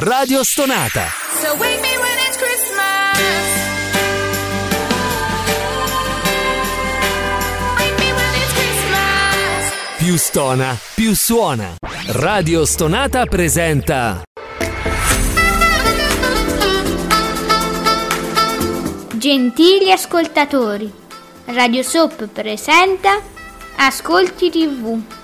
Radio Stonata. So wake me when it's Christmas. Wake me when it's Christmas. Più stona, più suona. Radio Stonata presenta Gentili ascoltatori, Radio Soap presenta Ascolti TV.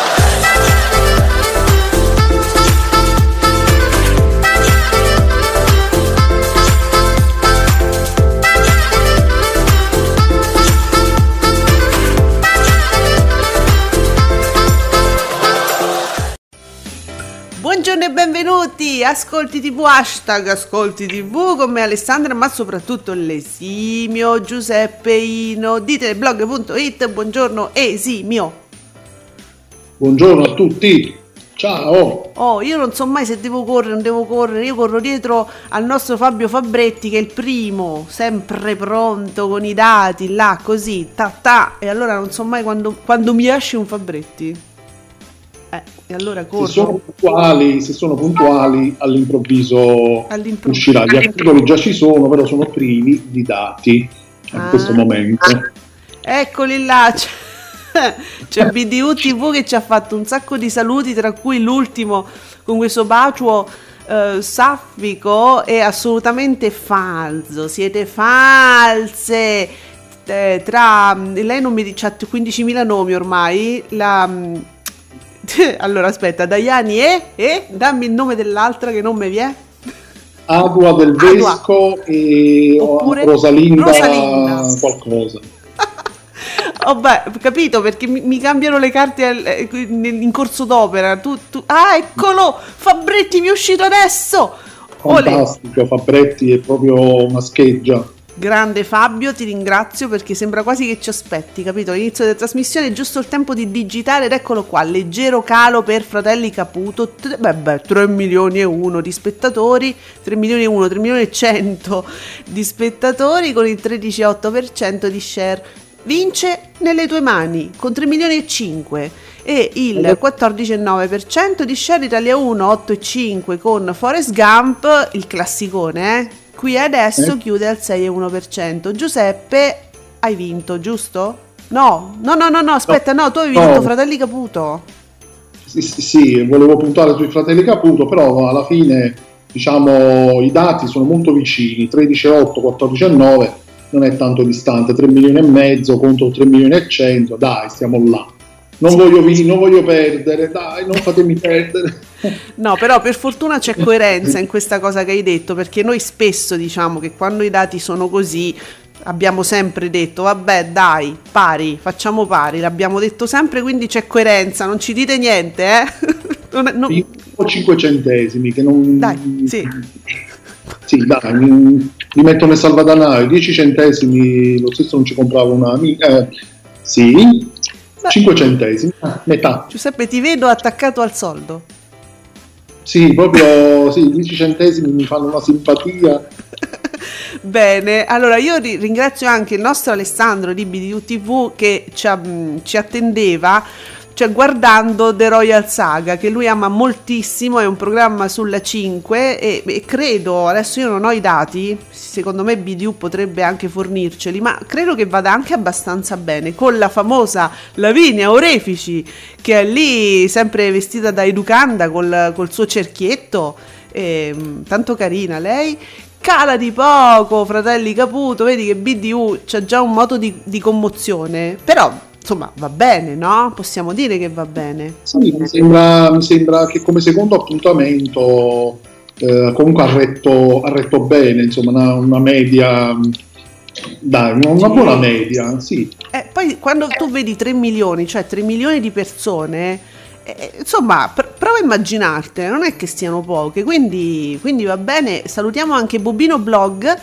Buongiorno e benvenuti, ascolti tv, hashtag ascolti tv con me Alessandra ma soprattutto l'esimio Giuseppe Ino di teleblog.it, buongiorno esimio. Buongiorno a tutti, ciao. Oh, io non so mai se devo correre o non devo correre, io corro dietro al nostro Fabio Fabretti che è il primo, sempre pronto con i dati, là così, ta ta, e allora non so mai quando, quando mi esce un Fabretti. Eh, e allora Se corro. sono puntuali, se sono puntuali all'improvviso, All'improvviso. uscirà. Gli articoli già ci sono, però sono privi di dati a Ah. questo momento. Eccoli là, c'è, BDU TV che ci ha fatto un sacco di saluti, tra cui l'ultimo con questo bacio eh, saffico è assolutamente falso, siete false. Eh, tra lei non mi dice ha 15.000 nomi ormai, la allora aspetta, Daiani e, e dammi il nome dell'altra che non mi viene. Adua del. Vesco e Oppure Rosalinda, Rosalinda. qualcosa. Oh beh, capito perché mi, mi cambiano le carte eh, in, corso d'opera. Tu, tu- ah, eccolo! Fabretti mi è uscito adesso! Fantastico, Fabretti è proprio una scheggia. Grande Fabio, ti ringrazio perché sembra quasi che ci aspetti, capito? All'inizio della trasmissione è giusto il tempo di digitare ed eccolo qua, leggero calo per Fratelli Caputo, tre, beh, beh, 3 milioni e 1 di spettatori, 3 milioni e 1, 3 milioni e 100 di spettatori con il 13,8% di share. Vince nelle tue mani con 3 milioni e 5 e il 14,9% di share Italia 1, 8,5 con Forrest Gump, il classicone, eh? Qui adesso Eh. chiude al 6,1%. Giuseppe, hai vinto, giusto? No, no, no, no, no aspetta, no, tu avevi No. detto Fratelli Caputo. Sì, sì, sì, volevo puntare sui fratelli Caputo, però alla fine diciamo i dati sono molto vicini, 13,8, 14,9 non è tanto distante, 3 milioni e mezzo contro 3 milioni e 100, dai, stiamo là. Non voglio, vi- non voglio perdere, dai, non fatemi perdere. No, però per fortuna c'è coerenza in questa cosa che hai detto, perché noi spesso diciamo che quando i dati sono così abbiamo sempre detto vabbè dai, pari, facciamo pari, l'abbiamo detto sempre, quindi c'è coerenza, non ci dite niente, eh? Non è- non- O 5 centesimi che non... Dai, sì. Sì, dai, mi, mi metto nel salvadanaio, 10 centesimi, lo stesso non ci compravo una... Eh, sì, 5 centesimi, metà. Giuseppe, ti vedo attaccato al soldo. Sì, proprio sì, 10 centesimi mi fanno una simpatia. Bene, allora io ri- ringrazio anche il nostro Alessandro di BDU TV che ci, ci attendeva, cioè guardando The Royal Saga, che lui ama moltissimo, è un programma sulla 5 e, e credo, adesso io non ho i dati, secondo me BDU potrebbe anche fornirceli, ma credo che vada anche abbastanza bene, con la famosa Lavinia Orefici, che è lì sempre vestita da educanda col, col suo cerchietto, ehm, tanto carina lei, cala di poco, fratelli Caputo, vedi che BDU c'ha già un moto di, di commozione, però insomma va bene, no? Possiamo dire che va bene. Sì, mi sembra, mi sembra che come secondo appuntamento eh, comunque ha retto, ha retto bene, insomma, una, una media, dai, una, buona media, sì. Eh, poi quando tu vedi 3 milioni, cioè 3 milioni di persone, eh, insomma, pr- prova a immaginartene, non è che siano poche, quindi, quindi va bene. Salutiamo anche Bobino Blog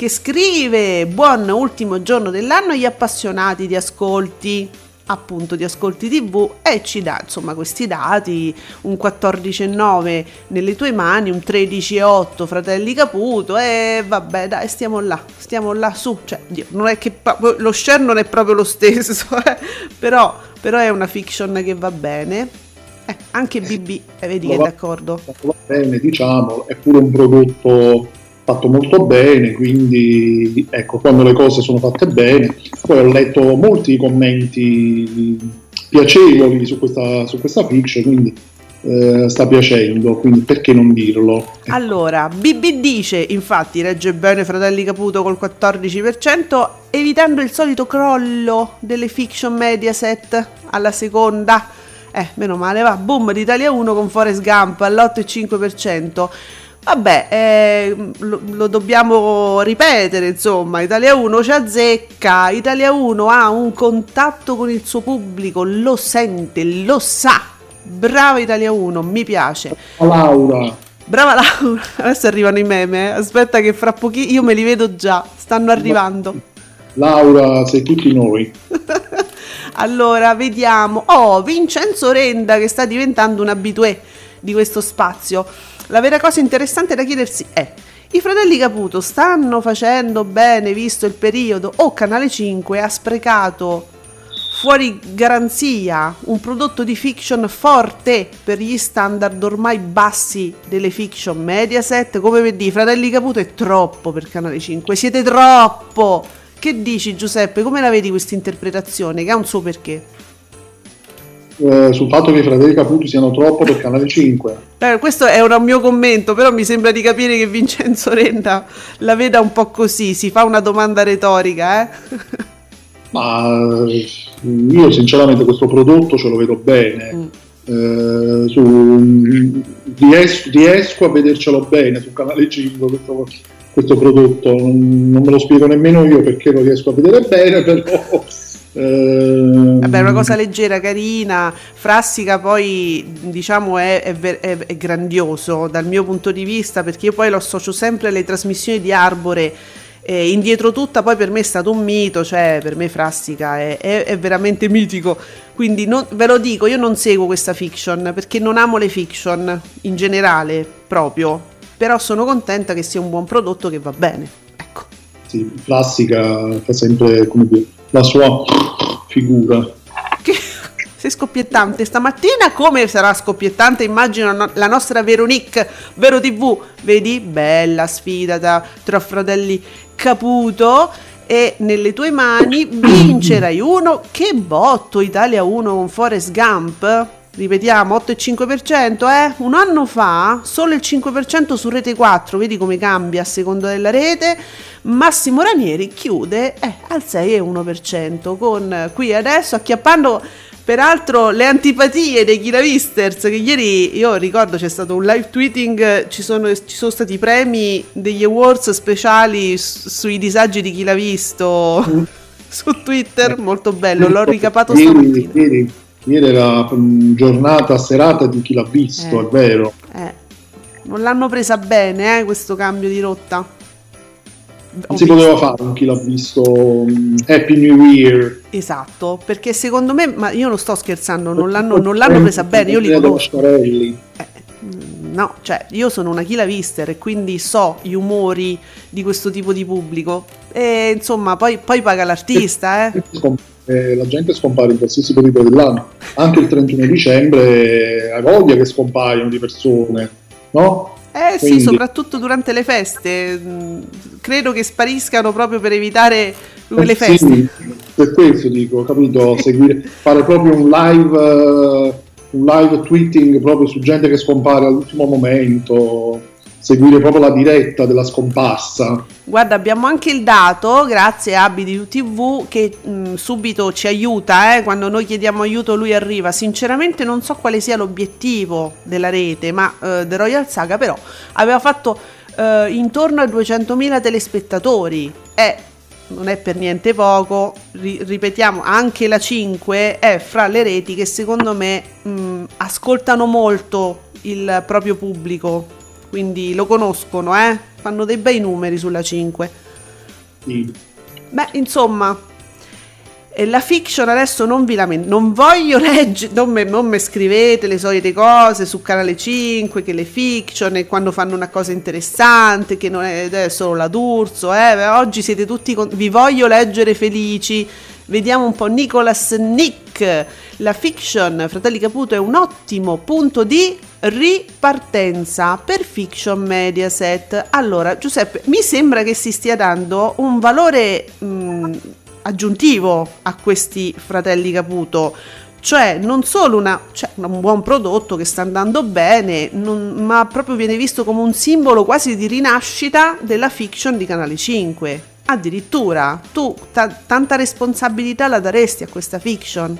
che scrive buon ultimo giorno dell'anno agli appassionati di ascolti appunto di ascolti tv e ci dà insomma questi dati un 14,9 nelle tue mani un 13,8 fratelli Caputo e vabbè dai stiamo là stiamo là su cioè non è che lo share non è proprio lo stesso eh, però però è una fiction che va bene. Eh, anche BB, eh, vedi che è d'accordo. va bene, diciamo, è pure un prodotto fatto molto bene, quindi ecco, quando le cose sono fatte bene, poi ho letto molti commenti piacevoli su questa, su questa fiction, quindi eh, sta piacendo, quindi perché non dirlo? Allora, BB dice, infatti, regge bene Fratelli Caputo col 14%, evitando il solito crollo delle fiction Mediaset alla seconda. Eh, meno male, va. Boom d'Italia 1 con Forrest Gump all'8,5%. Vabbè, eh, lo, lo dobbiamo ripetere, insomma, Italia 1 ci azzecca, Italia 1 ha un contatto con il suo pubblico, lo sente, lo sa. Brava Italia 1, mi piace. Laura, Brava Laura, adesso arrivano i meme, eh. aspetta che fra pochi io me li vedo già, stanno arrivando. Laura, sei tutti noi. Allora, vediamo. Oh, Vincenzo Renda che sta diventando un abitué di questo spazio. La vera cosa interessante da chiedersi è: i fratelli Caputo stanno facendo bene visto il periodo o Canale 5 ha sprecato fuori garanzia un prodotto di fiction forte per gli standard ormai bassi delle fiction Mediaset? Come vedi, i fratelli Caputo è troppo per Canale 5, siete troppo! Che dici Giuseppe? Come la vedi questa interpretazione che ha un suo perché? Eh, sul fatto che i fratelli Caputo siano troppo per Canale 5. Eh, questo è un mio commento, però mi sembra di capire che Vincenzo Renda la veda un po' così, si fa una domanda retorica, eh? Ma eh, io sinceramente questo prodotto ce lo vedo bene. Mm. Eh, su- ries- riesco a vedercelo bene su Canale 5 questo, questo prodotto. Non, non me lo spiego nemmeno io perché lo riesco a vedere bene, però... eh, Vabbè, una cosa leggera, carina, frassica poi diciamo è, è è- è grandioso dal mio punto di vista perché io poi lo associo sempre alle trasmissioni di Arbore. eh, indietro tutta poi per me è stato un mito, cioè per me Frassica è, è- veramente mitico, quindi non- ve lo dico, io non seguo questa fiction perché non amo le fiction in generale proprio, però sono contenta che sia un buon prodotto che va bene, ecco. sì, classica fa sempre come dire, la sua figura. Sei scoppiettante. Stamattina come sarà scoppiettante immagino no- la nostra Veronique Vero TV vedi? Bella sfida da- tra fratelli Caputo. E nelle tue mani vincerai uno. Che botto Italia 1 con Forrest Gump ripetiamo 8,5% eh? Un anno fa solo il 5% su rete 4 vedi come cambia a seconda della rete. Massimo Ranieri chiude eh, al 6,1% con eh, qui adesso acchiappando peraltro le antipatie dei Kilavisters che ieri io ricordo c'è stato un live tweeting ci sono, ci sono stati premi degli awards speciali s- sui disagi di chi l'ha visto su Twitter molto bello l'ho ricapato stamattina ieri, era giornata serata di chi l'ha visto, Eh. è vero. Eh, non l'hanno presa bene eh, questo cambio di rotta Non Ho si visto. poteva fare un chi l'ha visto mm, Happy New Year. Esatto, perché secondo me, ma io non sto scherzando, non l'hanno, non l'hanno presa bene, io li conosco. Eh, mm, no, cioè io sono una Kila Vister e quindi so gli umori di questo tipo di pubblico. E insomma, poi, poi paga l'artista, eh. Eh, la gente scompare in qualsiasi periodo dell'anno, anche il 31 dicembre hai voglia che scompaiono di persone, no? Eh sì, Quindi- soprattutto durante le feste. mm, Credo che spariscano proprio per evitare quelle Eh, feste. Sì, per questo dico, capito? Seguire, fare proprio un live, eh, un live tweeting proprio su gente che scompare all'ultimo momento, seguire proprio la diretta della scomparsa. Guarda, abbiamo anche il dato, grazie a Abidi UTV, che mh, subito ci aiuta, eh, quando noi chiediamo aiuto lui arriva. Sinceramente non so quale sia l'obiettivo della rete, ma eh, The Royal Saga però aveva fatto eh, intorno a 200.000 telespettatori. Eh, non è per niente poco, ri- ripetiamo, anche la 5 è fra le reti che secondo me mh, ascoltano molto il proprio pubblico, quindi lo conoscono, eh? fanno dei bei numeri sulla 5. Sì. Beh, insomma, e la fiction adesso non vi lamento, non voglio leggere, non me scrivete le solite cose su Canale 5, che le fiction e quando fanno una cosa interessante, che non è, è solo la D'Urso, eh, oggi siete tutti, con- vi voglio leggere felici, Vediamo un po' Nicolas Nick. La fiction Fratelli Caputo è un ottimo punto di ripartenza per Fiction Mediaset. Allora, Giuseppe, mi sembra che si stia dando un valore mh, aggiuntivo a questi Fratelli Caputo. Cioè, non solo una, cioè, un buon prodotto che sta andando bene, non- ma proprio viene visto come un simbolo quasi di rinascita della fiction di Canale 5. Addirittura, tu ta- tanta responsabilità la daresti a questa fiction?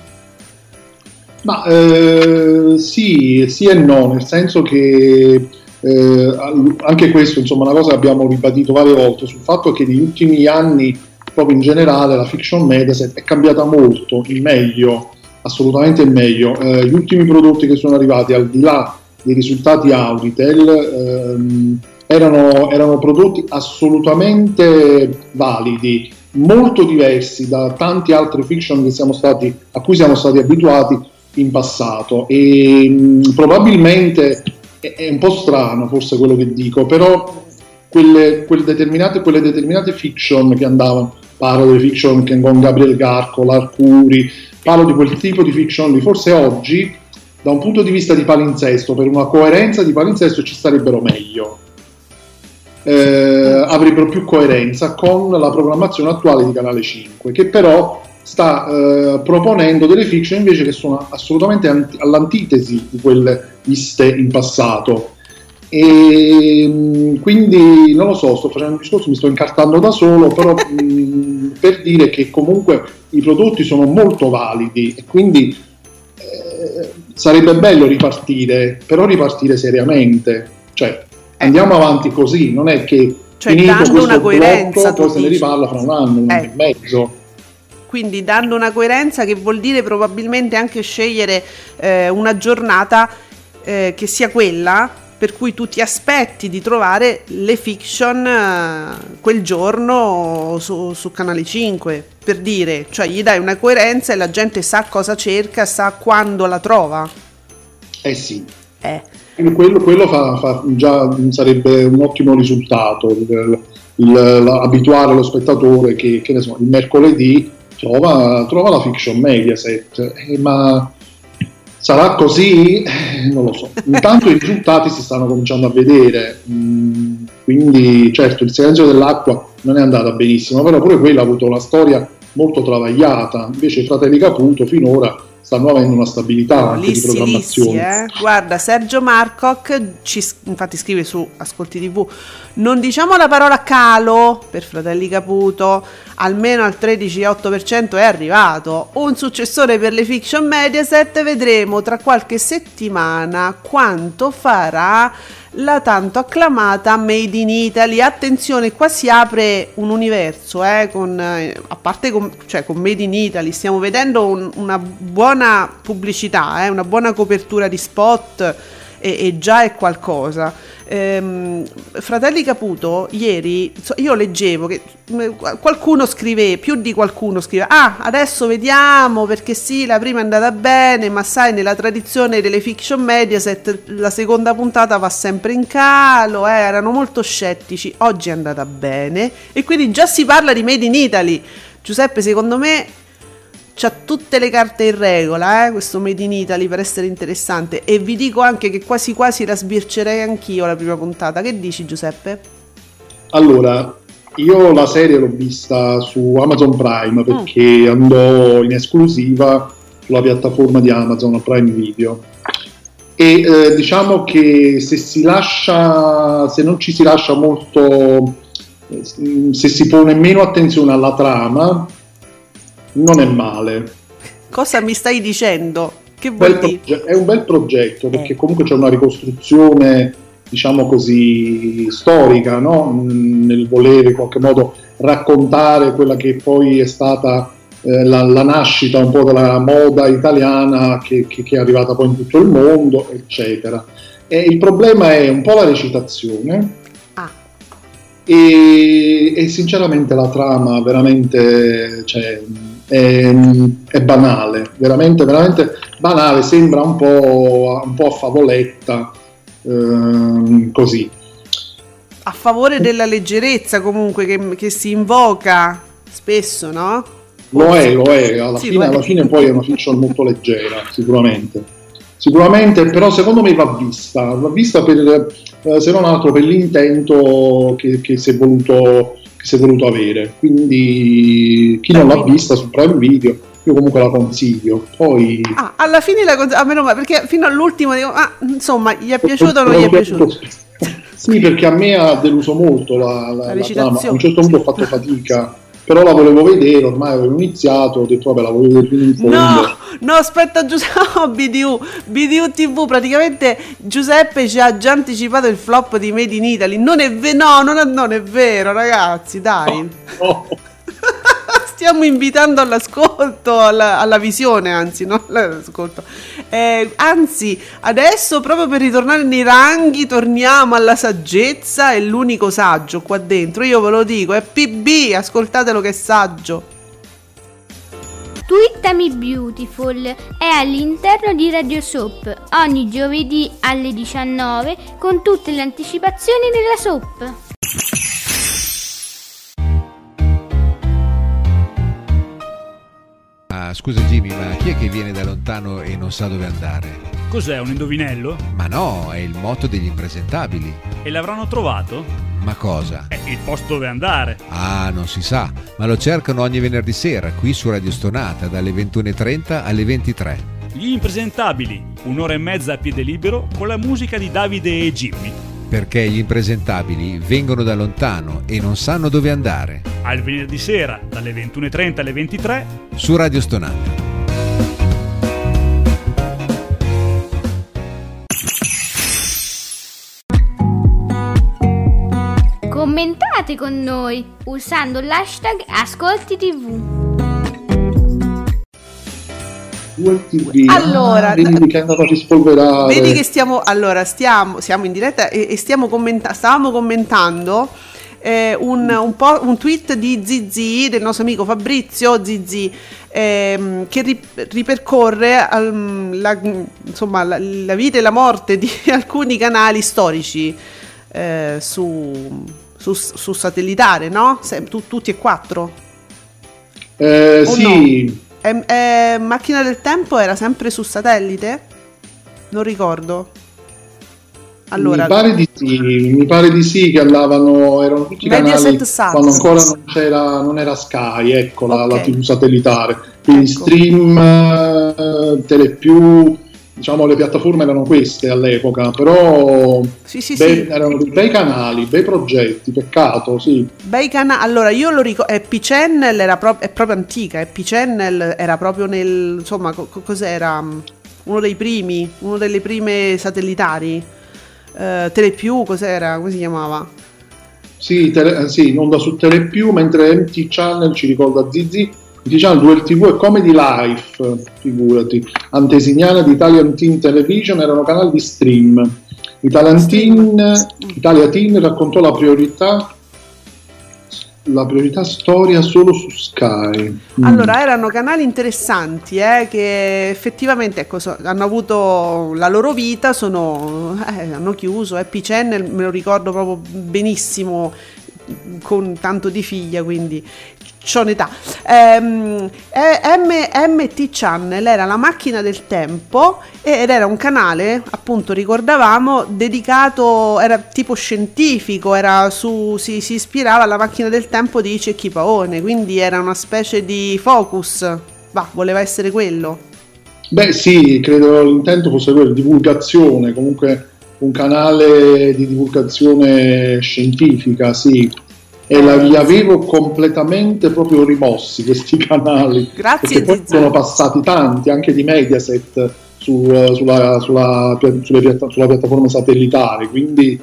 Ma eh, sì, sì e no, nel senso che eh, anche questo insomma, una cosa che abbiamo ribadito varie volte sul fatto che negli ultimi anni, proprio in generale, la fiction Mediaset è cambiata molto, in meglio, assolutamente in meglio. Eh, gli ultimi prodotti che sono arrivati, al di là dei risultati Auritel, ehm, erano, erano prodotti assolutamente validi, molto diversi da tanti altri fiction stati, a cui siamo stati abituati in passato e mh, probabilmente è, è un po' strano forse quello che dico, però quelle, quelle determinate, quelle determinate fiction che andavano, parlo delle fiction che con Gabriel Garco, l'Arcuri, parlo di quel tipo di fiction lì, forse oggi da un punto di vista di palinsesto, per una coerenza di palinsesto ci starebbero meglio. Eh, avrebbero più coerenza con la programmazione attuale di Canale 5, che però sta eh, proponendo delle fiction invece che sono assolutamente anti- all'antitesi di quelle viste in passato. E mh, quindi non lo so, sto facendo un discorso, mi sto incartando da solo, però mh, per dire che comunque i prodotti sono molto validi e quindi eh, sarebbe bello ripartire, però ripartire seriamente. Cioè, andiamo avanti così, non è che Cioè, finito dando questo una coerenza, blocco, poi se ne riparla fra un anno, un anno Eh. e mezzo. Quindi dando una coerenza che vuol dire probabilmente anche scegliere eh, una giornata eh, che sia quella per cui tu ti aspetti di trovare le fiction eh, quel giorno su, su Canale 5, per dire, cioè gli dai una coerenza e la gente sa cosa cerca, sa quando la trova. Eh sì, Eh. Quello, quello fa, fa- già sarebbe un ottimo risultato, il- il- abituare lo spettatore che, che so, il mercoledì trova, trova la fiction Mediaset, Eh, ma sarà così? Eh, non lo so. Intanto i risultati si stanno cominciando a vedere, mm, quindi certo il silenzio dell'acqua non è andata benissimo, però pure quella ha avuto una storia molto travagliata, invece Fratelli Caputo finora stanno avendo una stabilità anche di Lissi, lissi, programmazione. eh. Guarda, Sergio Marcoc ci, infatti scrive su Ascolti TV, non diciamo la parola calo per Fratelli Caputo, almeno al 13,8% è arrivato. Un successore per le fiction Mediaset, vedremo tra qualche settimana quanto farà la tanto acclamata Made in Italy. Attenzione, qua si apre un universo, eh, con, eh, a parte con, cioè, con Made in Italy, stiamo vedendo un- una buona pubblicità, eh, una buona copertura di spot e, e già è qualcosa. Ehm, Fratelli Caputo, ieri io leggevo che mh, qualcuno scrive, più di qualcuno scrive, ah adesso vediamo perché sì, la prima è andata bene, ma sai, nella tradizione delle fiction Mediaset la seconda puntata va sempre in calo, eh, erano molto scettici, oggi è andata bene e quindi già si parla di Made in Italy. Giuseppe, secondo me c'ha tutte le carte in regola, eh, questo Made in Italy per essere interessante. E vi dico anche che quasi quasi la sbircerei anch'io la prima puntata. Che dici, Giuseppe? Allora, io la serie l'ho vista su Amazon Prime perché andò in esclusiva sulla piattaforma di Amazon Prime Video. E eh, diciamo che se si lascia, se non ci si lascia molto, eh, se si pone meno attenzione alla trama, non è male. Cosa mi stai dicendo? Che vuol dire? proge- è un bel progetto perché Eh. comunque c'è una ricostruzione, diciamo così, storica, no? Mm, nel volere in qualche modo raccontare quella che poi è stata eh, la, la nascita un po' della moda italiana che, che- che è arrivata poi in tutto il mondo, eccetera. E il problema è un po' la recitazione Ah, e, e sinceramente la trama veramente cioè, è, è banale, veramente, veramente banale, sembra un po', un po' a favoletta, ehm, così. a favore della leggerezza comunque che, che si invoca spesso, no? Lo è, lo è, alla, Sì, fine, lo è. alla fine poi è una fiction molto leggera, sicuramente. Sicuramente, però secondo me va vista, va vista per, eh, se non altro per l'intento che, che si è voluto, che si è voluto avere. Quindi chi non l'ha vista su Prime Video, io comunque la consiglio. Poi Ah, alla fine la cons- a meno male, perché fino all'ultimo dico, ah, insomma, gli è piaciuto o non gli è piaciuto? Sì, perché a me ha deluso molto la, la- la recitazione. trama. A un certo punto ho fatto fatica, però la volevo vedere, ormai avevo iniziato, ho detto vabbè la voglio vedere fondo. No, no, aspetta Giuseppe, oh, BDU, BDU TV, praticamente Giuseppe ci ha già anticipato il flop di Made in Italy, non è vero, no, non è, non è vero ragazzi, dai. No. Stiamo invitando all'ascolto, alla, alla visione, anzi, non all'ascolto. Eh, anzi, adesso proprio per ritornare nei ranghi, torniamo alla saggezza. È l'unico saggio qua dentro. Io ve lo dico, è PB, ascoltatelo che è saggio. Twittami Beautiful è all'interno di Radio Soap ogni giovedì alle 19 con tutte le anticipazioni della soap. Ah, scusa Jimmy, ma chi è che viene da lontano e non sa dove andare? Cos'è un indovinello? Ma no, è il motto degli impresentabili. E l'avranno trovato? Ma cosa? È il posto dove andare. Ah, non si sa, ma lo cercano ogni venerdì sera qui su Radio Stonata dalle 21.30 alle 23. Gli impresentabili, un'ora e mezza a piede libero con la musica di Davide e Jimmy. Perché gli impresentabili vengono da lontano e non sanno dove andare. Al venerdì sera, dalle 21.30 alle 23, Su Radio Stonata. Commentate con noi usando l'hashtag Ascolti TV. TV. Allora, Ah, vedi che a rispolverare. Vedi che stiamo, allora, stiamo, siamo in diretta e, e stiamo commenta- stavamo commentando eh, un, un po' un tweet di Zizi, del nostro amico Fabrizio Zizi, ehm, che ri- ripercorre ehm, la, insomma, la, la vita e la morte di alcuni canali storici eh, su, su, su satellitare, no? Se- tu- tutti e quattro. Eh, sì, Em- eh, Macchina del tempo era sempre su satellite? Non ricordo. Allora, mi pare di sì, mi pare di sì che andavano, erano tutti Mediaset canali quando ancora non, c'era, non era Sky, ecco la, la Ok. TV satellitare. Quindi Ecco. stream, eh, Telepiù, diciamo le piattaforme erano queste all'epoca, però sì, sì, bei- sì. erano dei bei canali, bei progetti, peccato, sì. Bei canali. Allora, io lo ricordo. Happy Channel era pro- è proprio antica. Happy Channel era proprio nel. Insomma, co- co- cos'era? Uno dei primi, uno delle prime satellitari. Eh, Telepiù, cos'era? Come si chiamava? Sì, tele- eh, sì, in onda su Telepiù, mentre MT Channel ci ricorda Zizi, MT Channel, Duel TV e Comedy Life, figurati, antesignana di Italian Teen Television erano canali di stream. Italian Teen, Italia Teen raccontò la priorità la priorità storia solo su Sky. Mm. Allora, erano canali interessanti eh, che effettivamente ecco, so- hanno avuto la loro vita, sono, eh, hanno chiuso. Happy Channel me lo ricordo proprio benissimo, con tanto di figlia, quindi c'ho un'età. Ehm, eh, MT Channel era la macchina del tempo ed era un canale, appunto ricordavamo, dedicato, era tipo scientifico, era su, si, si ispirava alla macchina del tempo di Cecchi Paone, quindi era una specie di focus, va, voleva essere quello. Beh sì, credo l'intento fosse quello di divulgazione, comunque un canale di divulgazione scientifica, sì. E la- li avevo completamente proprio rimossi questi canali. Grazie, Perché poi sono passati tanti, anche di Mediaset, su, eh, sulla, sulla, piatta- sulla piattaforma satellitare, quindi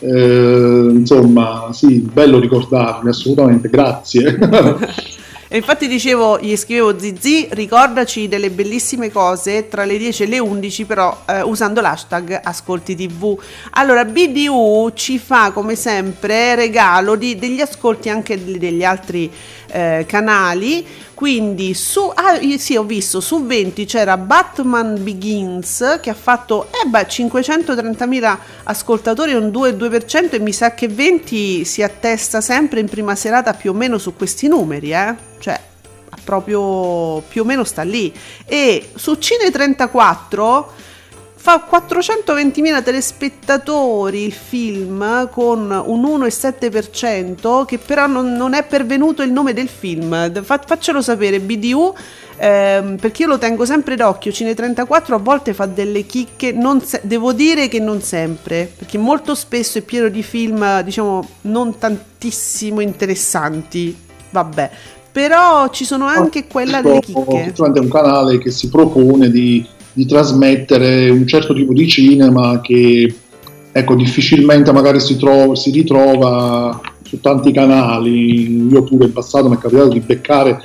eh, insomma sì, bello ricordarmi, assolutamente, grazie. E infatti dicevo, gli scrivevo Zizi, ricordaci delle bellissime cose tra le 10 e le 11, però eh, usando l'hashtag Ascolti TV. Allora, BDU ci fa come sempre regalo di- degli ascolti anche de- degli altri eh, canali. Quindi su, ah, sì, ho visto su 20 c'era Batman Begins che ha fatto eh beh, 530.000 ascoltatori, un 2,2% e mi sa che 20 si attesta sempre in prima serata più o meno su questi numeri, eh? Cioè, proprio più o meno sta lì. E su Cine 34 fa 420.000 telespettatori il film con un 1,7% che però non, non è pervenuto il nome del film. Fa- faccelo sapere BDU ehm, perché io lo tengo sempre d'occhio. Cine 34 a volte fa delle chicche, non se- devo dire che non sempre, perché molto spesso è pieno di film, diciamo, non tantissimo interessanti. Vabbè, però ci sono anche quella delle chicche. È un canale che si propone di, di trasmettere un certo tipo di cinema che ecco, difficilmente magari si, trova, si ritrova su tanti canali. Io pure in passato mi è capitato di beccare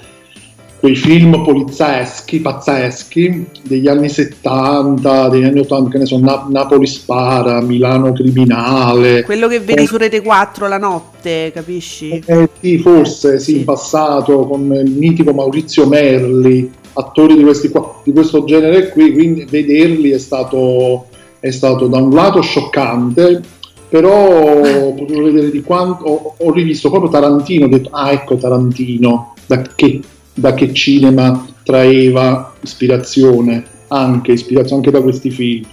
quei film polizieschi, pazzeschi degli anni 70, degli anni 80, che ne so, Na- Napoli spara, Milano criminale. Quello che vedi su Rete 4 la notte, capisci? Eh, sì, forse sì, in passato con il mitico Maurizio Merli, attori di, questi qua- di questo genere qui, quindi vederli è stato, è stato da un lato scioccante, però ho potuto vedere di quanto ho, ho rivisto proprio Tarantino, ho detto ah ecco Tarantino, da che, da che cinema traeva ispirazione, anche ispirazione anche da questi film.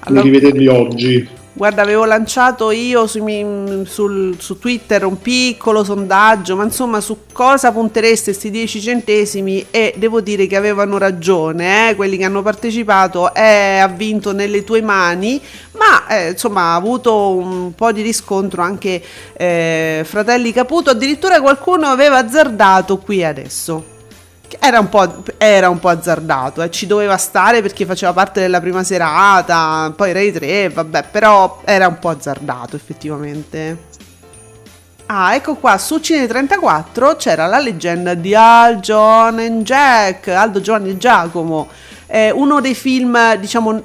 Allora- rivederli oggi. Guarda, avevo lanciato io mi- sul- su Twitter un piccolo sondaggio, ma insomma su cosa puntereste questi 10 centesimi? E devo dire che avevano ragione, eh, quelli che hanno partecipato, eh, ha vinto nelle tue mani, ma eh, insomma ha avuto un po' di riscontro anche eh, Fratelli Caputo, addirittura qualcuno aveva azzardato qui adesso. Era un, po', era un po' azzardato, eh, ci doveva stare perché faceva parte della prima serata, poi Rai 3, vabbè, però era un po' azzardato effettivamente. Ah, ecco qua, su Cine 34 c'era la leggenda di Al, John and Jack, Aldo, Giovanni e Giacomo, eh, uno dei film, diciamo, n-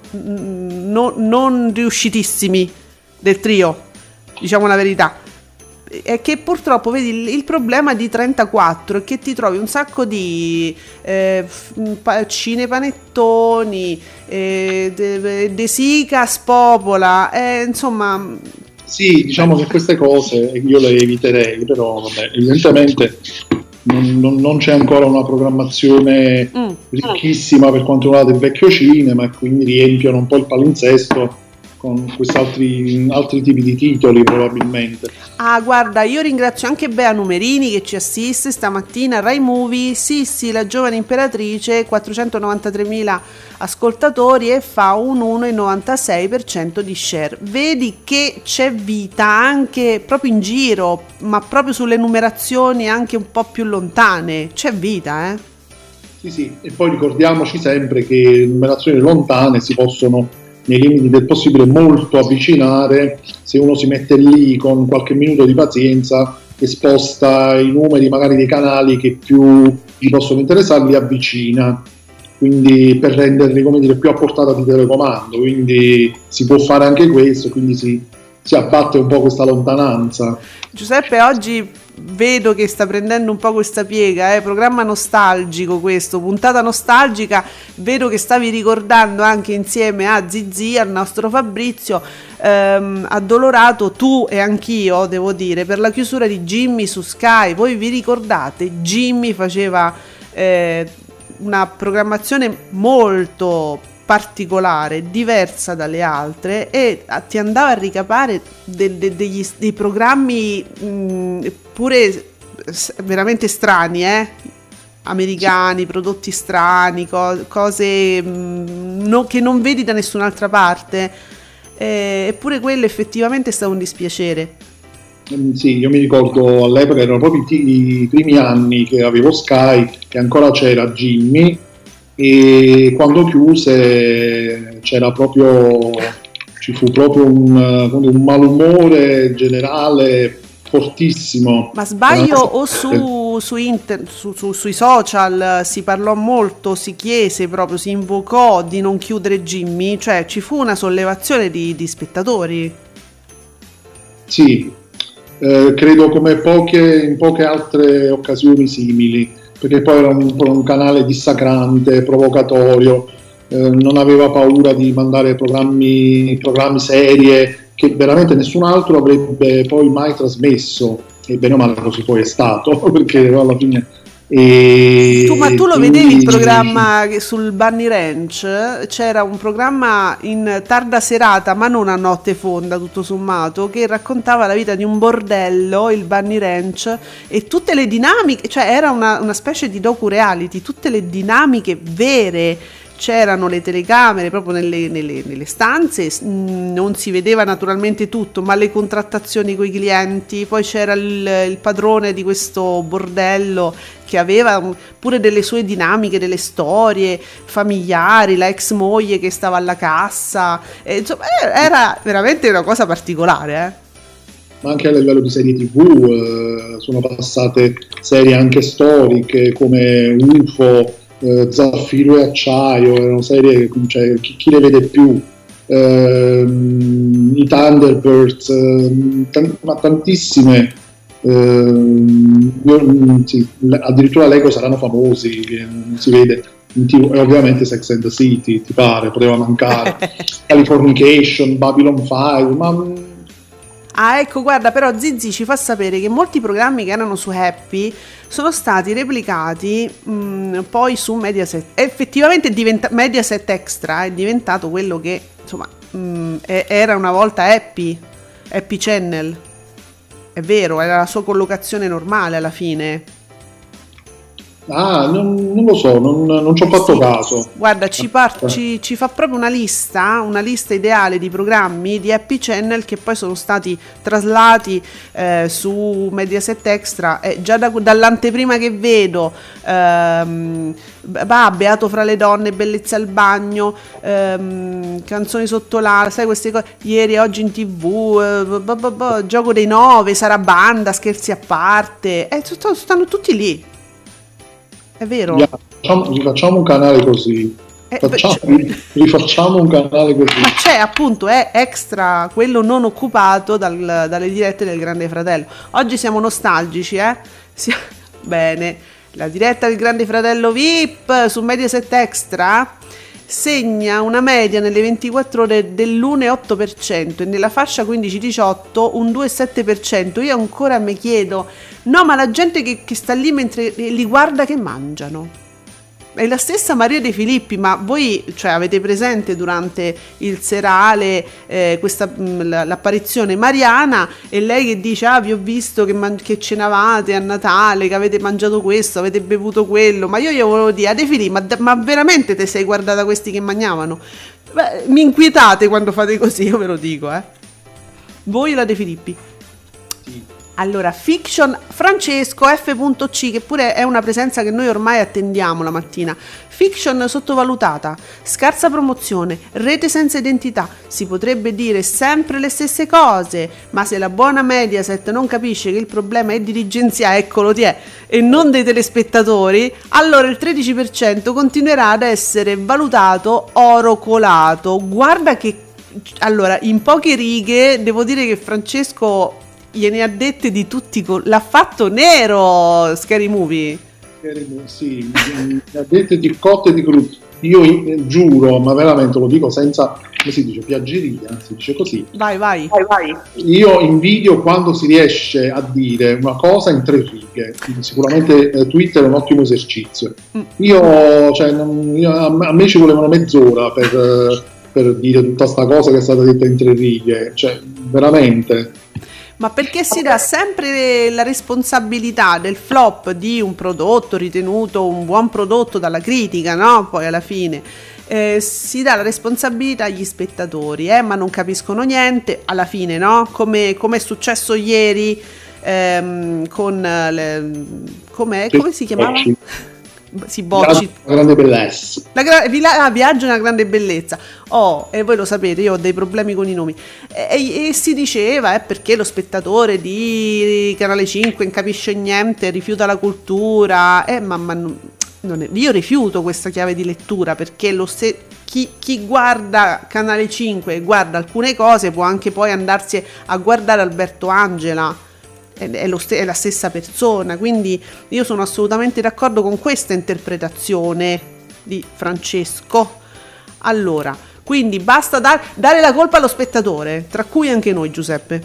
non- non riuscitissimi del trio, diciamo la verità è che purtroppo vedi il, il problema di 34 è che ti trovi un sacco di eh, cinepanettoni eh, De, De Sica spopola eh, insomma Sì, diciamo che queste cose io le eviterei, però vabbè, evidentemente non, non- non c'è ancora una programmazione mm. ricchissima per quanto riguarda il vecchio cinema e quindi riempiono un po' il palinsesto con questi altri, altri tipi di titoli probabilmente. Ah, guarda, io ringrazio anche Bea Numerini che ci assiste stamattina. Rai Movie, Sissi, la giovane imperatrice, 493.000 ascoltatori e fa un 1,96% di share. Vedi che c'è vita anche proprio in giro, ma proprio sulle numerazioni anche un po' più lontane. C'è vita, eh? Sì, sì, e poi ricordiamoci sempre che numerazioni lontane si possono nei limiti del possibile molto avvicinare se uno si mette lì con qualche minuto di pazienza e sposta i numeri magari dei canali che più gli possono interessare, li avvicina. Quindi per renderli come dire, più a portata di telecomando. Quindi si può fare anche questo quindi si, si abbatte un po' questa lontananza. Giuseppe oggi vedo che sta prendendo un po' questa piega, eh? programma nostalgico questo, puntata nostalgica, vedo che stavi ricordando anche insieme a Zizi, al nostro Fabrizio, ehm, addolorato tu e anch'io, devo dire, per la chiusura di Jimmy su Sky. Voi vi ricordate? Jimmy faceva eh, una programmazione molto particolare, diversa dalle altre e ah, ti andava a ricapare de- de- degli, dei programmi mh, pure s- veramente strani, eh? americani, prodotti strani, co- cose mh, no- che non vedi da nessun'altra parte. Eh, eppure quello effettivamente è stato un dispiacere. Mm, Sì, io mi ricordo all'epoca erano proprio i, ti- i primi anni che avevo Sky, che ancora c'era Jimmy e quando chiuse c'era proprio, ci fu proprio un, eh, un malumore generale fortissimo. Ma sbaglio o su, su inter- su- su- sui social eh, si parlò molto, si chiese proprio, si invocò di non chiudere Jimmy, cioè ci fu una sollevazione di, di spettatori. Sì, eh, credo come poche, in poche altre occasioni simili, perché poi era un, un canale dissacrante, provocatorio, eh, non aveva paura di mandare programmi, programmi serie che veramente nessun altro avrebbe poi mai trasmesso, e bene o male così poi è stato, perché alla fine E Tu, ma tu lo quindi- vedevi il programma sul Bunny Ranch? C'era un programma in tarda serata, ma non a notte fonda, tutto sommato, che raccontava la vita di un bordello, il Bunny Ranch, e tutte le dinamiche, cioè era una, una specie di docu-reality, tutte le dinamiche vere. C'erano le telecamere proprio nelle, nelle- nelle stanze, non si vedeva naturalmente tutto, ma le contrattazioni con i clienti, poi c'era il, il padrone di questo bordello che aveva pure delle sue dinamiche, delle storie familiari, la ex moglie che stava alla cassa, e, insomma eh, era veramente una cosa particolare. Eh. ma anche a livello di serie tv eh, sono passate serie anche storiche come UFO, eh, Zaffiro e Acciaio, erano serie che cioè, chi, chi le vede più, Ehm, i Thunderbirds, ehm, tan- ma tantissime. Ehm, mm, sì, addirittura Lego saranno famosi, non si vede TV, e ovviamente Sex and the City, ti pare, poteva mancare. Californication, Babylon 5, ma mm, Ah, ecco, guarda, però Zizi ci fa sapere che molti programmi che erano su Happy sono stati replicati mh, poi su Mediaset. Effettivamente è diventa- Mediaset Extra è diventato quello che, insomma, mh, era una volta Happy, Happy Channel. È vero, era la sua collocazione normale alla fine. Ah, non, non lo so, non, non ci ho fatto Sì. caso. Guarda, ci, par- ci- ci fa proprio una lista, una lista ideale di programmi di Happy Channel che poi sono stati traslati eh, su Mediaset Extra. E già da- dall'anteprima che vedo, ehm, va, Beato fra le donne, Bellezza al bagno, ehm, Canzoni sotto l'ala, sai queste cose, ieri e oggi in tv, eh, bo- bo- Gioco dei nove, Sarabanda, Scherzi a parte, eh, st- stanno tutti lì. È vero? Ya, Facciamo, rifacciamo un canale così. Eh, Facciamo- rifacciamo un canale così. Ma c'è appunto, è extra quello non occupato dal- dalle dirette del Grande Fratello. Oggi siamo nostalgici, eh? Si- Bene, la diretta del Grande Fratello VIP su Mediaset Extra segna una media nelle 24 ore dell'1,8% e nella fascia 15-18 un 2,7%. Io ancora mi chiedo, no, ma la gente che, che sta lì mentre li guarda che mangiano. È la stessa Maria De Filippi, ma voi cioè, avete presente durante il serale eh, questa, mh, la- l'apparizione mariana e lei che dice ah vi ho visto che, man- che cenavate a Natale, che avete mangiato questo, avete bevuto quello, ma io gli volevo dire a De Filippi, ma, ma veramente te sei guardata questi che mangiavano? Beh, mi inquietate quando fate così, io ve lo dico, eh. Voi la De Filippi? Allora, fiction Francesco F.C, che pure è una presenza che noi ormai attendiamo la mattina. Fiction sottovalutata, scarsa promozione, rete senza identità. Si potrebbe dire sempre le stesse cose, ma se la buona Mediaset non capisce che il problema è dirigenziale, eccolo ti è, e non dei telespettatori, allora il 13% continuerà ad essere valutato oro colato. Guarda che allora, in poche righe devo dire che Francesco gliene ha dette di tutti, i col- l'ha fatto nero Scary Movie. Sì, mi ha detto di cotte e di crude. Io eh, giuro, ma veramente lo dico senza, come si dice, piaggeria, si dice così. Vai, vai. Io invidio quando si riesce a dire una cosa in tre righe. Sicuramente eh, Twitter è un ottimo esercizio. Mm. Io, cioè, non- io- a me- a me ci volevano mezz'ora per, eh, per dire tutta sta cosa che è stata detta in tre righe. Cioè, veramente. Ma perché si dà sempre la responsabilità del flop di un prodotto ritenuto un buon prodotto dalla critica, no? Poi alla fine eh, si dà la responsabilità agli spettatori, eh, ma non capiscono niente alla fine, no? Come, come è successo ieri ehm, con le, come si chiamava? Si bocci. Una grande bellezza. La gra- vila- ah, viaggio è una grande bellezza. Oh, e voi lo sapete, io ho dei problemi con i nomi. E, e- si diceva, eh, perché lo spettatore di Canale 5 non capisce niente, rifiuta la cultura. Eh, ma, ma non- non è- io rifiuto questa chiave di lettura perché lo se- chi, chi guarda Canale 5 e guarda alcune cose può anche poi andarsi a guardare Alberto Angela è, ste- è la stessa persona, quindi io sono assolutamente d'accordo con questa interpretazione di Francesco. Allora, quindi basta dar- dare la colpa allo spettatore, tra cui anche noi Giuseppe.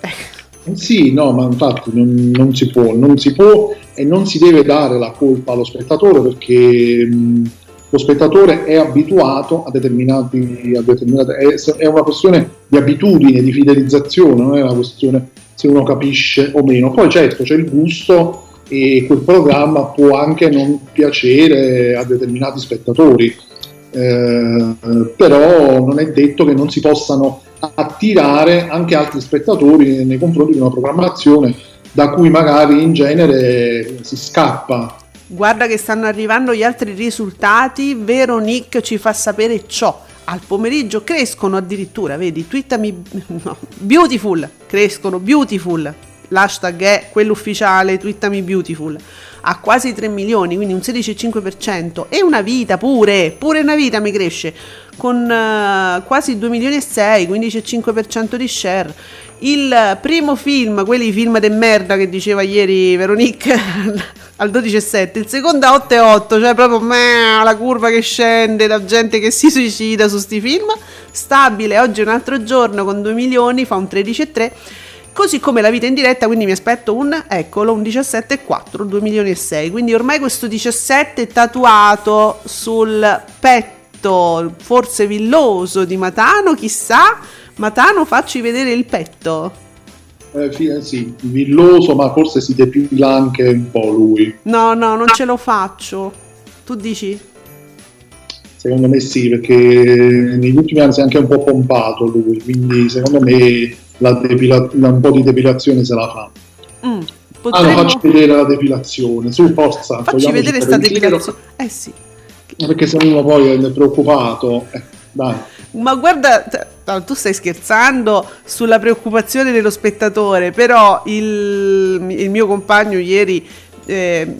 Eh, Sì, no, ma infatti non, non si può, non si può e non si deve dare la colpa allo spettatore perché mh, lo spettatore è abituato a determinati, a determinate, è, è una questione di abitudine, di fidelizzazione, non è una questione se uno capisce o meno. Poi certo c'è il gusto e quel programma può anche non piacere a determinati spettatori, eh, però non è detto che non si possano attirare anche altri spettatori nei confronti di una programmazione da cui magari in genere si scappa. Guarda che stanno arrivando gli altri risultati, Veronique ci fa sapere ciò. Al pomeriggio crescono addirittura, vedi, twittami no, beautiful, crescono beautiful. L'hashtag è quello ufficiale, twittami beautiful. A quasi 3 milioni, quindi un 16,5% e una vita pure, pure una vita mi cresce con eh, quasi 2 milioni e 6, 15,5% di share. Il primo film, quelli film de merda che diceva ieri Veronique al 12,7, il secondo a 8,8, cioè proprio meh, la curva che scende, la gente che si suicida su sti film. Stabile, oggi è un altro giorno con 2 milioni, fa un 13,3. Così come la vita in diretta, quindi mi aspetto un, eccolo, un 17,4, 2 milioni e 6. Quindi ormai questo 17 è tatuato sul petto, forse villoso di Matano, chissà. Matano, facci vedere il petto. Eh, eh, sì, villoso, ma forse si depila anche un po' lui. No, no, non ce lo faccio. Tu dici? Secondo me sì, perché negli ultimi anni si è anche un po' pompato lui, quindi secondo me la depila- la- un po' di depilazione se la fa. Mm, Ah, no, potremmo- facci vedere la depilazione, su forza. Facci vedere sta depilazione. Eh sì. Perché se uno poi è preoccupato, eh, dai. Ma guarda, no, tu stai scherzando sulla preoccupazione dello spettatore, però il, il mio compagno ieri eh,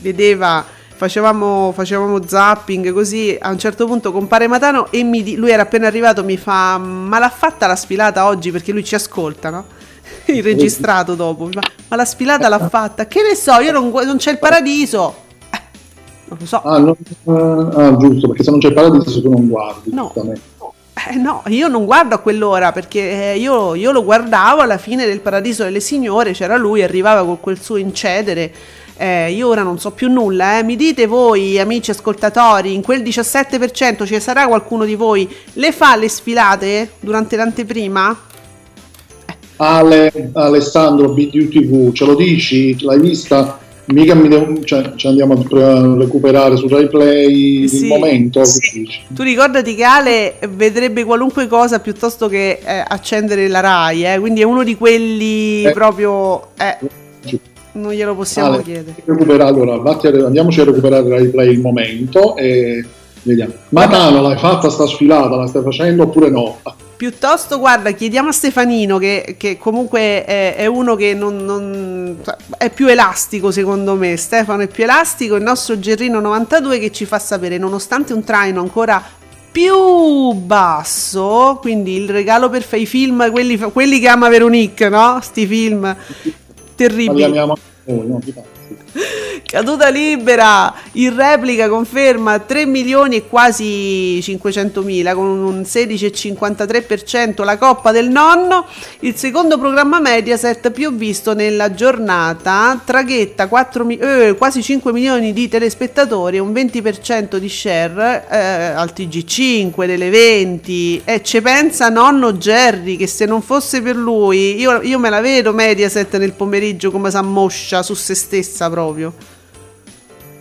vedeva, facevamo, facevamo zapping così, a un certo punto compare Matano e mi lui era appena arrivato, mi fa, ma l'ha fatta la sfilata oggi perché lui ci ascolta, no? Il registrato dopo, mi fa, ma la sfilata l'ha fatta, che ne so, io non, non c'è il paradiso. Eh, non lo so. Ah, no, ah, giusto, perché se non c'è il paradiso tu non guardi. No. giustamente. Eh, no, io non guardo a quell'ora perché eh, io, io lo guardavo alla fine del Paradiso delle Signore, c'era lui, arrivava con quel suo incedere. Eh, io ora non so più nulla, eh. mi dite voi amici ascoltatori, in quel 17% ci sarà qualcuno di voi, le fa le sfilate durante l'anteprima? Ale, Alessandro BDUTV, ce lo dici? L'hai vista? Mica mi devo, cioè, ci andiamo a recuperare su Rai Play Sì, il momento. sì. Tu ricordati che Ale vedrebbe qualunque cosa piuttosto che eh, accendere la Rai, eh, quindi è uno di quelli Eh. proprio... eh, non glielo possiamo Ale, chiedere. allora, vatti andiamoci a recuperare Rai Play il momento e vediamo. Ma Tano, l'hai fatta sta sfilata? La stai facendo oppure no? Piuttosto, guarda, chiediamo a Stefanino, che, che comunque è, è uno che non, non- cioè, è più elastico secondo me. Stefano è più elastico, il nostro Gerrino 92 che ci fa sapere, nonostante un traino ancora più basso, quindi il regalo per fare i film, quelli, quelli che ama Veronique, no? Sti film terribili. Parliamo noi, no? Caduta libera, in replica conferma 3 milioni e quasi 500 mila con un 16,53% la coppa del nonno, il secondo programma Mediaset più visto nella giornata, traghetta 4 mi- eh, quasi 5 milioni di telespettatori un 20% di share eh, al TG5 delle 20 e ci pensa nonno Jerry che se non fosse per lui io, io me la vedo Mediaset nel pomeriggio come s'ammoscia su se stessa proprio.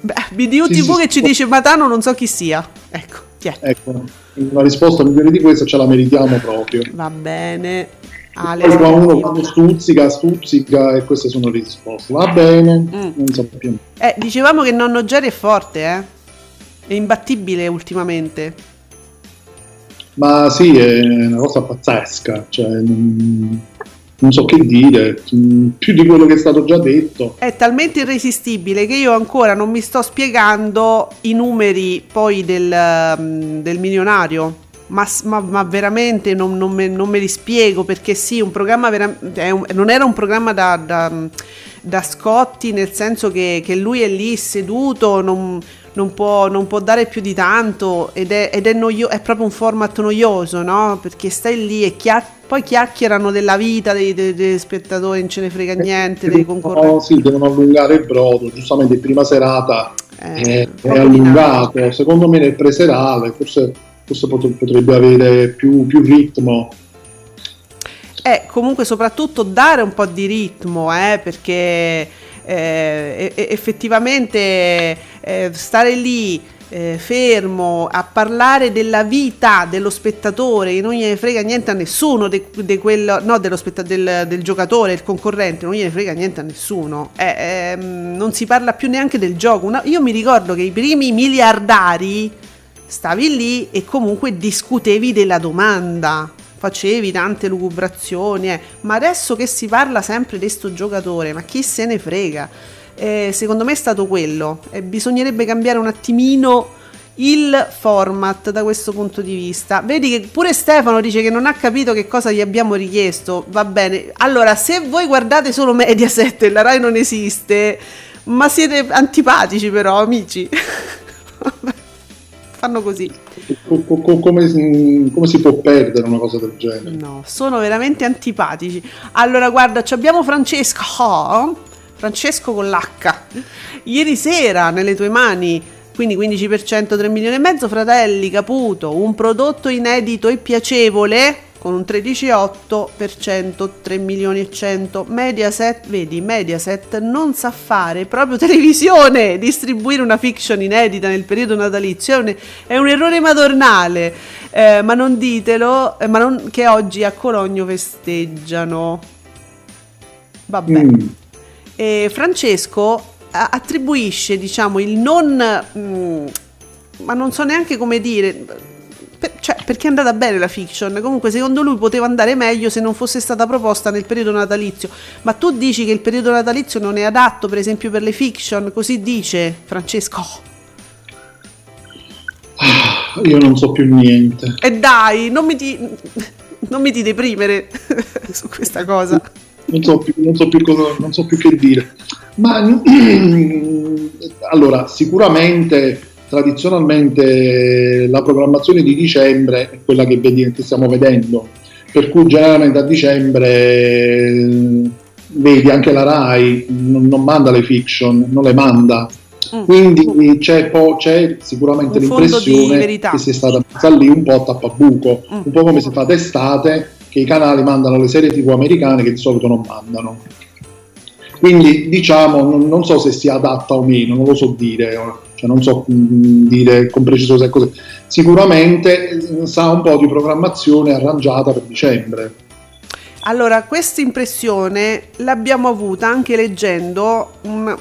Beh, BDU Sì, TV sì, che ci dice Matano non so chi sia. Ecco, chi è? Ecco, una risposta migliore di questa ce la meritiamo proprio. Va bene. Ale, Poi quando uno quando stuzzica, stuzzica e queste sono le risposte. Va bene, Mm. non so più. Eh, dicevamo che nonno Jerry è forte, eh? È imbattibile ultimamente. Ma sì, è una cosa pazzesca, cioè, non, non so che dire, mm, più di quello che è stato già detto. È talmente irresistibile che io ancora non mi sto spiegando i numeri poi del, mm, del milionario. Ma, ma- ma veramente non, non me, non me li spiego perché sì, un programma vera- un- non era un programma da, da- da Scotti, nel senso che, che lui è lì seduto, non, non può, non può dare più di tanto ed è, ed è, noio- è proprio un format noioso, no? Perché stai lì e chia- poi chiacchierano della vita dei, dei- dei spettatori, non ce ne frega niente, dei concorrenti. No, sì, devono allungare il brodo, giustamente prima serata Eh, è, è allungato, secondo me nel preserale forse, forse pot- potrebbe avere più, più ritmo. Eh, comunque soprattutto dare un po' di ritmo, eh, perché eh, effettivamente eh, stare lì eh, fermo a parlare della vita dello spettatore, non gliene frega niente a nessuno, de- de quello- no, spetta- del, del giocatore, il concorrente, non gliene frega niente a nessuno. Eh, ehm, non si parla più neanche del gioco. Una- io mi ricordo che i primi miliardari stavi lì e comunque discutevi della domanda, facevi tante lucubrazioni, eh. ma adesso che si parla sempre di sto giocatore, ma chi se ne frega? Eh, secondo me è stato quello, e bisognerebbe cambiare un attimino il format da questo punto di vista. Vedi che pure Stefano dice che non ha capito che cosa gli abbiamo richiesto. Va bene. Allora, se voi guardate solo Mediaset e la Rai non esiste, ma siete antipatici però, amici. Fanno così. Co- co- co- come, come si può perdere una cosa del genere? No, sono veramente antipatici. Allora, guarda, abbiamo Francesco. Francesco con l'H. Ieri sera nelle tue mani, quindi 15%, 3 milioni e mezzo, fratelli, Caputo, un prodotto inedito e piacevole con un 13,8%, 3 milioni e 100. Mediaset, vedi, Mediaset non sa fare proprio televisione, distribuire una fiction inedita nel periodo natalizio è un, è un errore madornale, Eh, ma non ditelo, eh, ma non, che oggi a Cologno festeggiano. Vabbè. Mm. E Francesco a- attribuisce, diciamo, il non... mm, ma non so neanche come dire... per- cioè, perché è andata bene la fiction. Comunque, secondo lui poteva andare meglio se non fosse stata proposta nel periodo natalizio. Ma tu dici che il periodo natalizio non è adatto, per esempio, per le fiction? Così dice Francesco. Io non so più niente. E dai, non mi ti, non mi ti deprimere su questa cosa. non so più, non so più cosa- non so più che dire. Ma allora, sicuramente tradizionalmente la programmazione di dicembre è quella che, vedi- che stiamo vedendo, per cui generalmente a dicembre eh, vedi anche la RAI non, non manda le fiction, non le manda. Mm. Quindi c'è, po- c'è sicuramente l'impressione che sia stata messa lì un po' a tappabuco, Mm. un po' come si fa d'estate che i canali mandano le serie tv americane che di solito non mandano. Quindi diciamo, non, non so se sia adatta o meno, non lo so dire, cioè non so mh, dire con precisione se è così. Sicuramente eh, sa un po' di programmazione arrangiata per dicembre. Allora, questa impressione l'abbiamo avuta anche leggendo,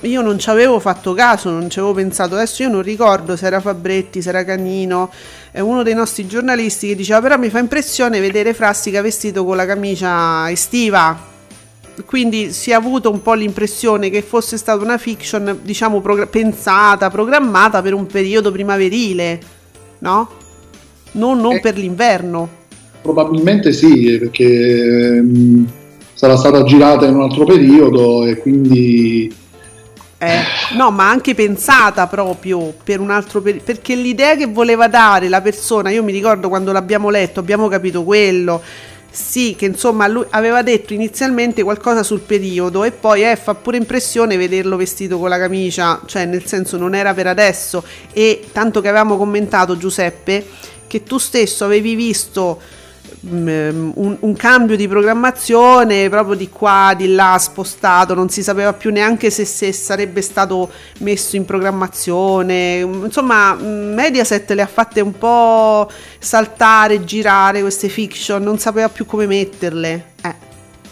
io non ci avevo fatto caso, non ci avevo pensato, adesso io non ricordo se era Fabretti, se era Canino, è uno dei nostri giornalisti che diceva però mi fa impressione vedere Frassica vestito con la camicia estiva, quindi si è avuto un po' l'impressione che fosse stata una fiction, diciamo, progr- pensata, programmata per un periodo primaverile, no? Non, non Eh. per l'inverno. Probabilmente sì, perché ehm, sarà stata girata in un altro periodo e quindi Eh, no, ma anche pensata proprio per un altro periodo. Perché l'idea che voleva dare la persona, io mi ricordo quando l'abbiamo letto, abbiamo capito quello. Sì, che insomma lui aveva detto inizialmente qualcosa sul periodo e poi eh, fa pure impressione vederlo vestito con la camicia, cioè nel senso non era per adesso. E tanto che avevamo commentato Giuseppe che tu stesso avevi visto un, un cambio di programmazione proprio di qua, di là, spostato, non si sapeva più neanche se, se sarebbe stato messo in programmazione. Insomma, mm, Mediaset le ha fatte un po' saltare, girare queste fiction, non sapeva più come metterle. Eh,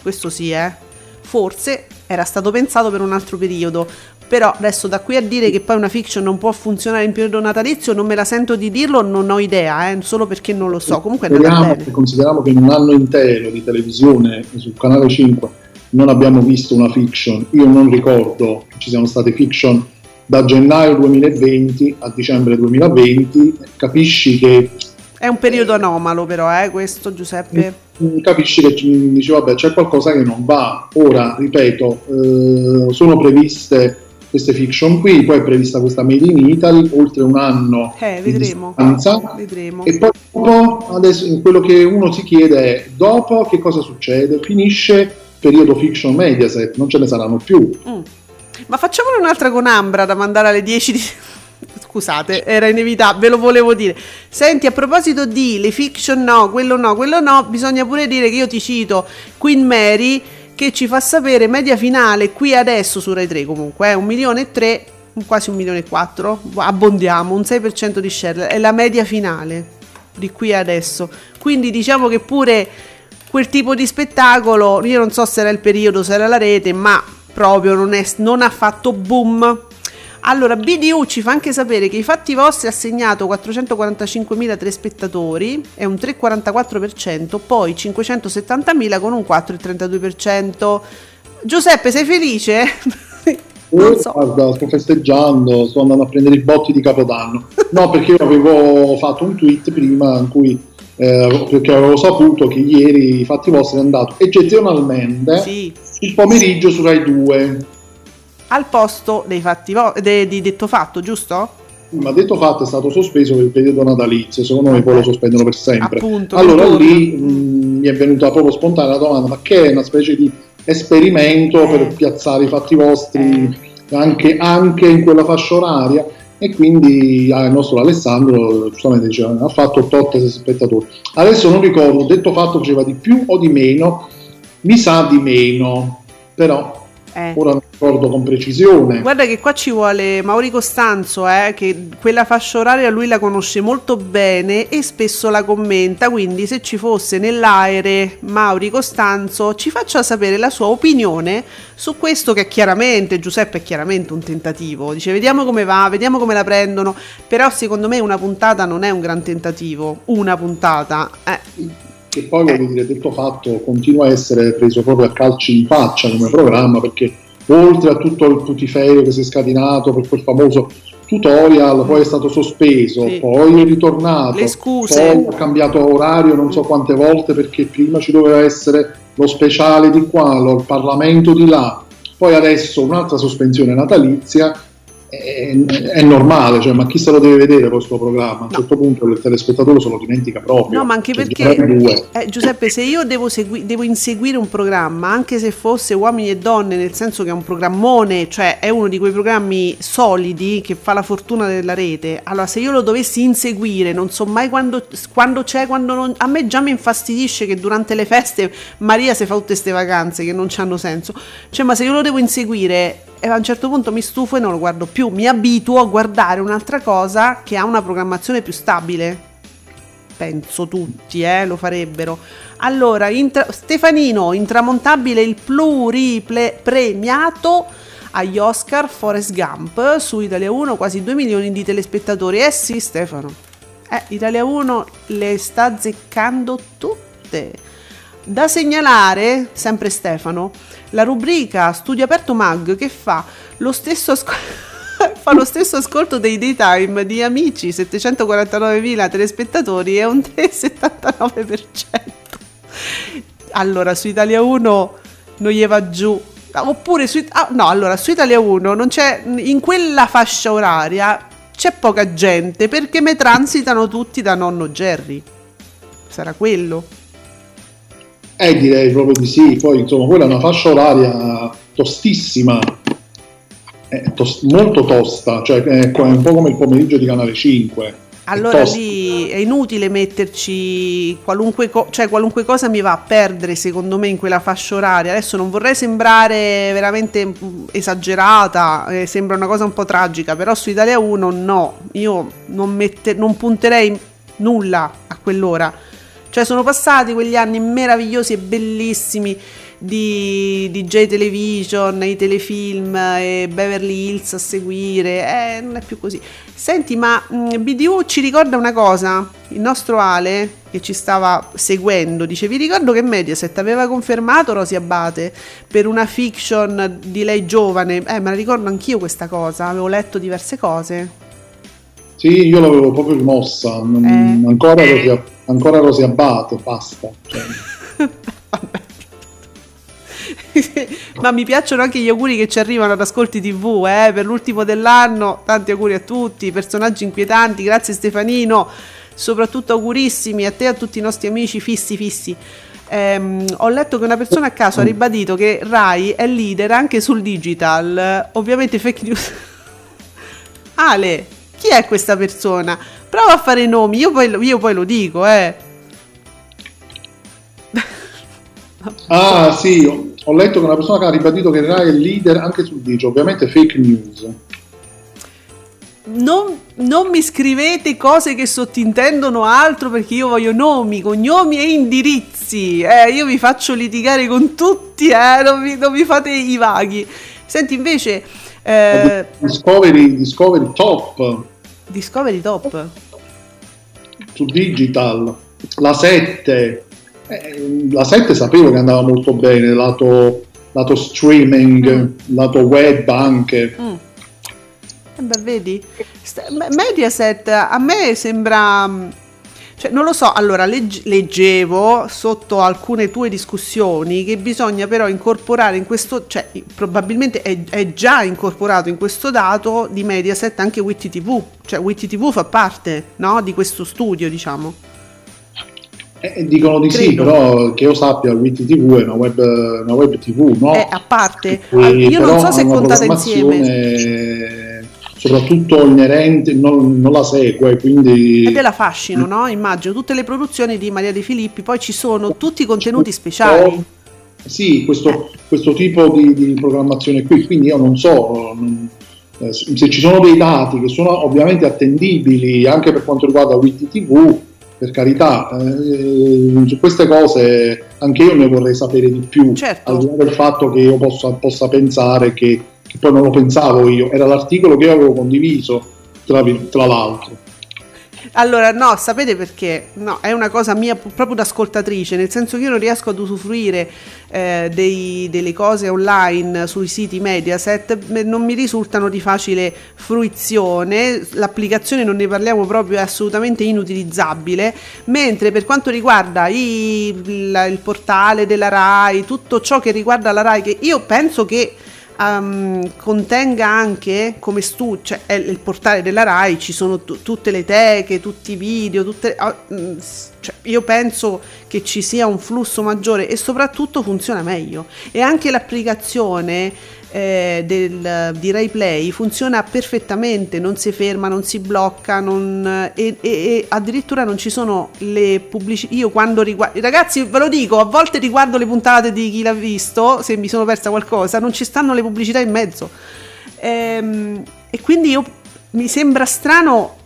questo sì, eh. Forse era stato pensato per un altro periodo. Però adesso da qui a dire che poi una fiction non può funzionare in periodo natalizio non me la sento di dirlo, non ho idea, eh, solo perché non lo so. Comunque speriamo, bene. consideriamo che in un anno intero di televisione sul canale 5 non abbiamo visto una fiction. Io non ricordo che ci siano state fiction da gennaio 2020 a dicembre 2020. Capisci che È un periodo anomalo però, eh, questo Giuseppe. Capisci che dici vabbè c'è qualcosa che non va ora ripeto eh, sono previste queste fiction qui, poi è prevista questa Made in Italy, oltre un anno Eh, vedremo. Vedremo. E poi dopo, adesso quello che uno si chiede è, dopo che cosa succede? Finisce il periodo fiction Mediaset, non ce ne saranno più. Mm. Ma facciamone un'altra con Ambra da mandare alle 10 di... Scusate, era inevitabile, ve lo volevo dire. Senti, a proposito di le fiction no, quello no, quello no, bisogna pure dire che io ti cito Queen Mary che ci fa sapere media finale qui adesso su Rai 3 comunque, eh, un milione e tre, quasi un milione e quattro, abbondiamo, un 6% di share, è la media finale di qui adesso. Quindi diciamo che pure quel tipo di spettacolo, io non so se era il periodo, se era la rete, ma proprio non, è- non ha fatto boom. Allora, BDU ci fa anche sapere che i fatti vostri ha segnato 445.000 telespettatori, è un 3,44%, poi 570.000 con un 4,32%. Giuseppe, sei felice? non so. Guarda, sto festeggiando, sto andando a prendere i botti di Capodanno. No, perché io avevo fatto un tweet prima in cui eh, perché avevo saputo che ieri i fatti vostri è andato eccezionalmente Sì, il pomeriggio su Rai 2. Al posto dei fatti vo- de- di detto fatto, giusto? Ma detto fatto è stato sospeso per il periodo natalizio, secondo me poi lo sospendono per sempre. Appunto, allora lì mh, mi è venuta proprio spontanea la domanda, ma che è una specie di esperimento Eh. per piazzare i fatti vostri anche, anche in quella fascia oraria? E quindi ah, il nostro Alessandro giustamente diceva ha fatto 8 spettatori. Adesso non ricordo, detto fatto faceva di più o di meno, mi sa di meno, però Eh. ora non ricordo con precisione. Guarda che qua ci vuole Mauri Costanzo, eh, che quella fascia oraria lui la conosce molto bene e spesso la commenta, quindi se ci fosse nell'aere Mauri Costanzo ci faccia sapere la sua opinione su questo che chiaramente, Giuseppe è chiaramente un tentativo, dice vediamo come va, vediamo come la prendono, però secondo me una puntata non è un gran tentativo, una puntata, eh, che poi voglio dire, detto fatto, continua a essere preso proprio a calci in faccia come programma perché oltre a tutto il putiferio che si è scatenato per quel famoso tutorial, poi è stato sospeso, Sì. poi è ritornato, Le scuse. poi ha cambiato orario non so quante volte perché prima ci doveva essere lo speciale di qua, lo- il Parlamento di là, poi adesso un'altra sospensione natalizia. È, è normale, cioè, ma chi se lo deve vedere questo programma? A un certo punto il telespettatore se lo dimentica proprio. No, ma anche Cioè, perché eh, Giuseppe, se io devo, segui- devo inseguire un programma, anche se fosse uomini e donne, nel senso che è un programmone, cioè è uno di quei programmi solidi che fa la fortuna della rete. Allora, se io lo dovessi inseguire, non so mai quando, quando c'è, quando non. A me già mi infastidisce che durante le feste Maria si fa tutte queste vacanze che non hanno senso. Cioè, ma se io lo devo inseguire. E a un certo punto mi stufo e non lo guardo più, mi abituo a guardare un'altra cosa che ha una programmazione più stabile penso tutti eh, lo farebbero. Allora, intra- Stefanino, intramontabile il pluripremiato agli Oscar Forrest Gump su Italia 1, quasi 2 milioni di telespettatori. Eh sì, Stefano. Eh, Italia 1 le sta azzeccando tutte. Da segnalare, sempre Stefano, la rubrica Studio Aperto Mag che fa lo stesso ascolto. fa lo stesso ascolto dei daytime di amici 749.000 telespettatori e un 3,79% allora su Italia 1 non gli va giù. Ah, oppure su, ah, no allora su Italia 1 non c'è in quella fascia oraria c'è poca gente perché me transitano tutti da nonno Jerry sarà quello Eh, direi proprio di sì. Poi, insomma, quella è una fascia oraria tostissima, tos- molto tosta, cioè è un po' come il pomeriggio di Canale 5. È Allora lì è inutile metterci qualunque, co- cioè, qualunque cosa mi va a perdere secondo me in quella fascia oraria. Adesso non vorrei sembrare veramente esagerata, eh, sembra una cosa un po' tragica, però su Italia 1 no, io non, mette- non punterei nulla a quell'ora. Cioè sono passati quegli anni meravigliosi e bellissimi di DJ Television, i telefilm e Beverly Hills a seguire, eh, non è più così. Senti, ma mh, BDU ci ricorda una cosa? Il nostro Ale, che ci stava seguendo, dice: Vi ricordo che Mediaset aveva confermato Rosy Abate per una fiction di lei giovane. Eh, me la ricordo anch'io questa cosa, avevo letto diverse cose. Sì, io l'avevo proprio rimossa. Eh. Ancora, Rosy, ancora Rosy Abate, basta. Cioè, Ma mi piacciono anche gli auguri che ci arrivano ad Ascolti TV, eh, per l'ultimo dell'anno. Tanti auguri a tutti, personaggi inquietanti. Grazie Stefanino. Soprattutto augurissimi a te e a tutti i nostri amici fissi fissi. Ehm, ho letto che una persona a caso ha ribadito che Rai è leader anche sul digital. Ovviamente fake news. Ale, chi è questa persona? Prova a fare nomi, io poi, io poi lo dico, eh. Ah sì, ho- letto che una persona che ha ribadito che Rai è leader anche sul digital, ovviamente fake news. Non, non mi scrivete cose che sottintendono altro perché io voglio nomi, cognomi e indirizzi. Eh, io vi faccio litigare con tutti, eh, non mi, non mi fate i vaghi. Senti, invece, eh, Discovery, Discovery Top Discovery Top. su digital, la 7, eh, la 7 sapevo che andava molto bene, lato, lato streaming, lato web anche. Mm. Eh beh, vedi? Mediaset a me sembra. Cioè, non lo so, allora legg- leggevo sotto alcune tue discussioni che bisogna però incorporare in questo, cioè probabilmente è, è già incorporato in questo dato di Mediaset anche Witty TV, cioè Witty TV fa parte no, di questo studio, diciamo. Eh, dicono di sì, Credo. però che io sappia, Witty TV è una web, una web TV, no? È a parte, E io non so se è contata insieme. Soprattutto inerente, non, non la segue, quindi È della fascino, no? Immagino tutte le produzioni di Maria De Filippi, poi ci sono tutti i contenuti speciali. Sì, questo, questo tipo di, di programmazione qui, quindi io non so non- eh, se ci sono dei dati che sono ovviamente attendibili anche per quanto riguarda Witty TV, per carità, eh, su queste cose anche io ne vorrei sapere di più, Certo. al di là del fatto che io possa, possa pensare che, che poi non lo pensavo io, era l'articolo che io avevo condiviso, tra, tra l'altro. Allora, no, sapete perché? No, è una cosa mia proprio da ascoltatrice, nel senso che io non riesco ad usufruire eh, dei- delle cose online sui siti Mediaset, non mi risultano di facile fruizione, l'applicazione non ne parliamo proprio, è assolutamente inutilizzabile, mentre per quanto riguarda i- il, il portale della RAI, tutto ciò che riguarda la RAI, che io penso che ehm, contenga anche come studio, cioè è il portale della RAI, ci sono tu- tutte le teche, tutti i video, tutte, s- cioè, io penso che ci sia un flusso maggiore e soprattutto funziona meglio. E anche l'applicazione eh, del, di Rai Play funziona perfettamente, non si ferma, non si blocca, non- e, e- e addirittura non ci sono le pubblicità. Io quando riguardo, ragazzi, ve lo dico, a volte riguardo le puntate di chi l'ha visto, se mi sono persa qualcosa, non ci stanno le pubblicità in mezzo. Ehm, e quindi io, mi sembra strano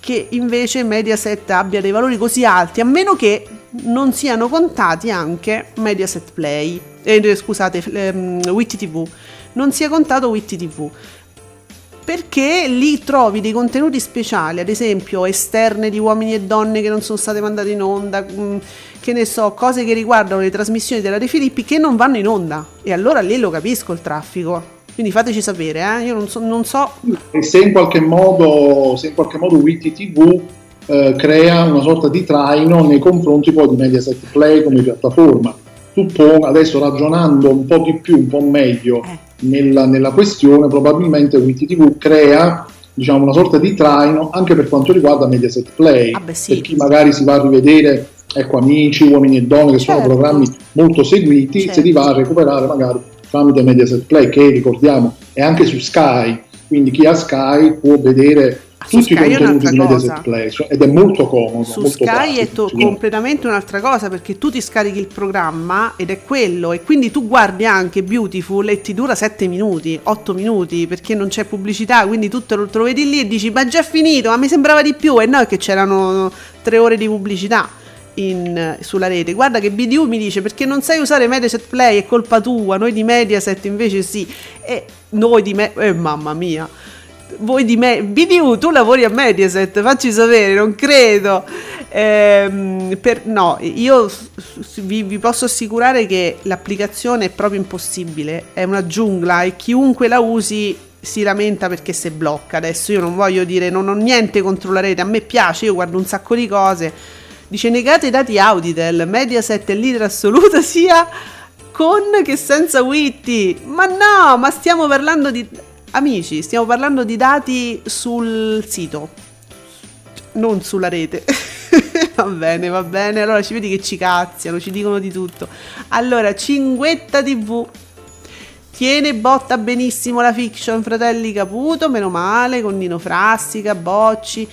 che invece Mediaset abbia dei valori così alti, a meno che non siano contati anche Mediaset Play, eh, scusate, ehm, Witty TV, non sia contato Witty TV. Perché lì trovi dei contenuti speciali, ad esempio esterne di uomini e donne che non sono state mandate in onda, mm, che ne so, cose che riguardano le trasmissioni della De Filippi che non vanno in onda. E allora lì lo capisco il traffico. Quindi fateci sapere, eh? io non so, non so E se in qualche modo, se in qualche modo Witty TV eh, crea una sorta di traino nei confronti poi di Mediaset Play come piattaforma. Suppongo, adesso ragionando un po' di più, un po' meglio Eh. nella, nella questione, probabilmente Witty TV crea diciamo, una sorta di traino anche per quanto riguarda Mediaset Play. Ah, beh, sì. Per chi magari si va a rivedere ecco, Amici, Uomini e Donne, che sono Certo. programmi molto seguiti, Certo. se li va a recuperare magari tramite Mediaset Play, che ricordiamo è anche su Sky, quindi chi ha Sky può vedere su tutti Sky è un'altra cosa. Play ed è molto comodo. su molto Sky è pratico, to- sì. completamente un'altra cosa perché tu ti scarichi il programma ed è quello e quindi tu guardi anche Beautiful e ti dura 7 minuti, 8 minuti perché non c'è pubblicità, quindi tu te lo, te lo vedi lì e dici ma è già finito, ma mi sembrava di più e no è che c'erano 3 ore di pubblicità. in- sulla rete guarda che BDU mi dice perché non sai usare Mediaset Play è colpa tua noi di Mediaset invece sì e noi di me eh, mamma mia voi di me BDU tu lavori a Mediaset facci sapere non credo. Ehm, per, no io vi, vi posso assicurare che l'applicazione è proprio impossibile è una giungla e chiunque la usi si lamenta perché si blocca adesso. Io non voglio dire non ho niente contro la rete a me piace io guardo un sacco di cose. Dice negate i dati Auditel Mediaset è leader assoluta sia con che senza Witty. Ma no, ma stiamo parlando di amici, stiamo parlando di dati sul sito, non sulla rete. va bene, va bene. Allora ci vedi che ci cazziano, ci dicono di tutto. Allora, Cinguetta TV. Tiene botta benissimo la fiction Fratelli Caputo, meno male, con Nino Frassica, Bocci.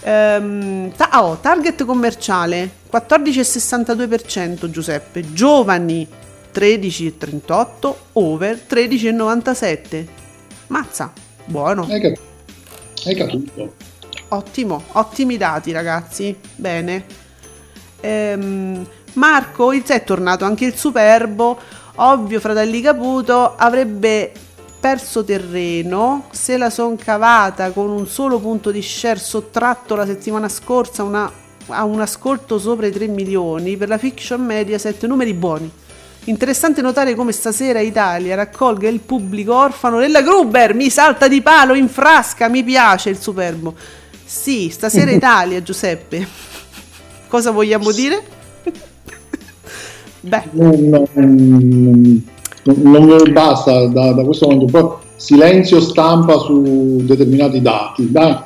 Ehm, ta- oh, target commerciale 14,62% Giuseppe, giovani 13,38, over 13,97. Mazza, buono. Hai cap- hai capito? Ottimo, ottimi dati ragazzi. Bene. Ehm, Marco, il è tornato anche il Superbo. Ovvio, fratelli Caputo avrebbe perso terreno se la son cavata con un solo punto di share sottratto la settimana scorsa una- a un ascolto sopra i 3 milioni per la fiction media 7 numeri buoni. Interessante notare come stasera Italia raccolga il pubblico orfano della Gruber, mi salta di palo in frasca, mi piace il superbo. Sì, stasera Italia, Giuseppe. Cosa vogliamo dire? Beh, Non, non, non- non basta da, da questo momento. Poi silenzio stampa su determinati dati. Dai.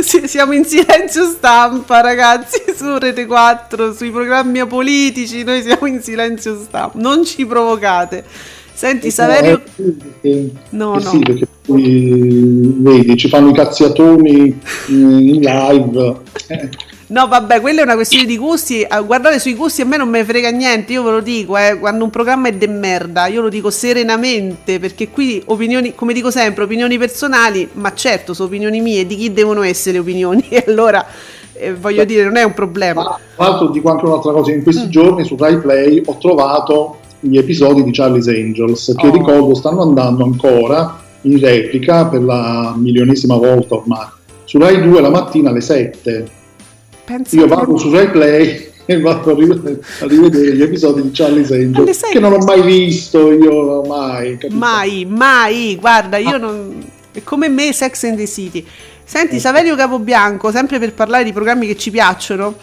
siamo in silenzio stampa, ragazzi, su Rete 4, sui programmi politici, noi siamo in silenzio stampa. Non ci provocate. Senti, Saverio... Eh, sì, perché- No, eh no. sì, perché poi vedi, ci fanno i cazziatoni eh, in live. Eh, No, vabbè, quella è una questione di gusti. Eh, Guardate, sui gusti a me non me frega niente. Io ve lo dico, eh, quando un programma è de merda, io lo dico serenamente. Perché qui opinioni, come dico sempre, opinioni personali, ma certo, sono opinioni mie. Di chi devono essere opinioni? E allora eh, voglio dire, non è un problema. Ma tra l'altro dico anche un'altra cosa, in Mm. questi giorni su Rai Play ho trovato gli episodi di Charlie's Angels che Oh. ricordo stanno andando ancora in replica per la milionesima volta ormai. Su Rai 2 la mattina alle 7. Pensa Io che- vado su Rai Play e vado a rivedere, gli episodi di Charlie's Angels sette? che non ho mai visto io mai. capito? Mai, mai, guarda, io non... È come me Sex and the City. Senti, Saverio Capobianco, sempre per parlare di programmi che ci piacciono,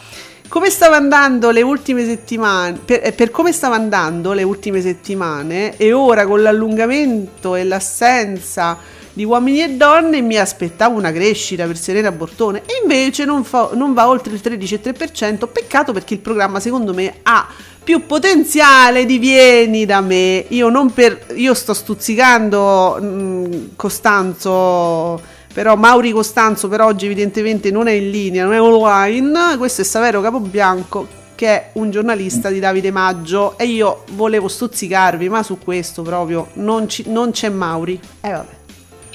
come stava andando le ultime settimane, per, eh, per come stava andando le ultime settimane e ora con l'allungamento e l'assenza di uomini e donne mi aspettavo una crescita per Serena Bortone e invece non, fa- non va oltre il 13,3%, peccato perché il programma secondo me ha più potenziale di vieni da me. Io non per io sto stuzzicando mh, Costanzo, però Mauri Costanzo per oggi evidentemente non è in linea, non è online. Questo è Savero Capobianco che è un giornalista di Davide Maggio e io volevo stuzzicarvi, ma su questo proprio non, ci- non c'è Mauri. E vabbè.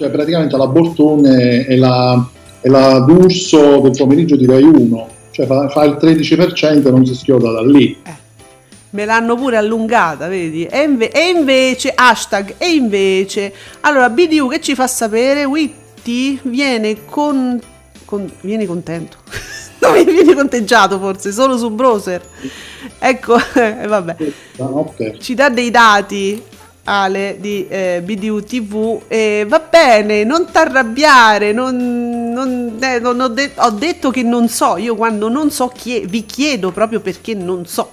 Cioè praticamente la Bortone è la, è la D'Urso del pomeriggio di Rai 1, cioè fa, fa il 13% e non si schioda da lì. Me l'hanno pure allungata, vedi? E, inve- e invece, hashtag, e invece, allora BDU che ci fa sapere, Witty viene con, con- viene contento, no, viene conteggiato forse, solo su browser. Ecco, e vabbè, Ah, ok. ci dà dei dati Ale di eh, BDU TV e va bene, non t'arrabbiare, non, non- eh, non ho, de- ho detto che non so, io quando non so chie- vi chiedo proprio perché non so.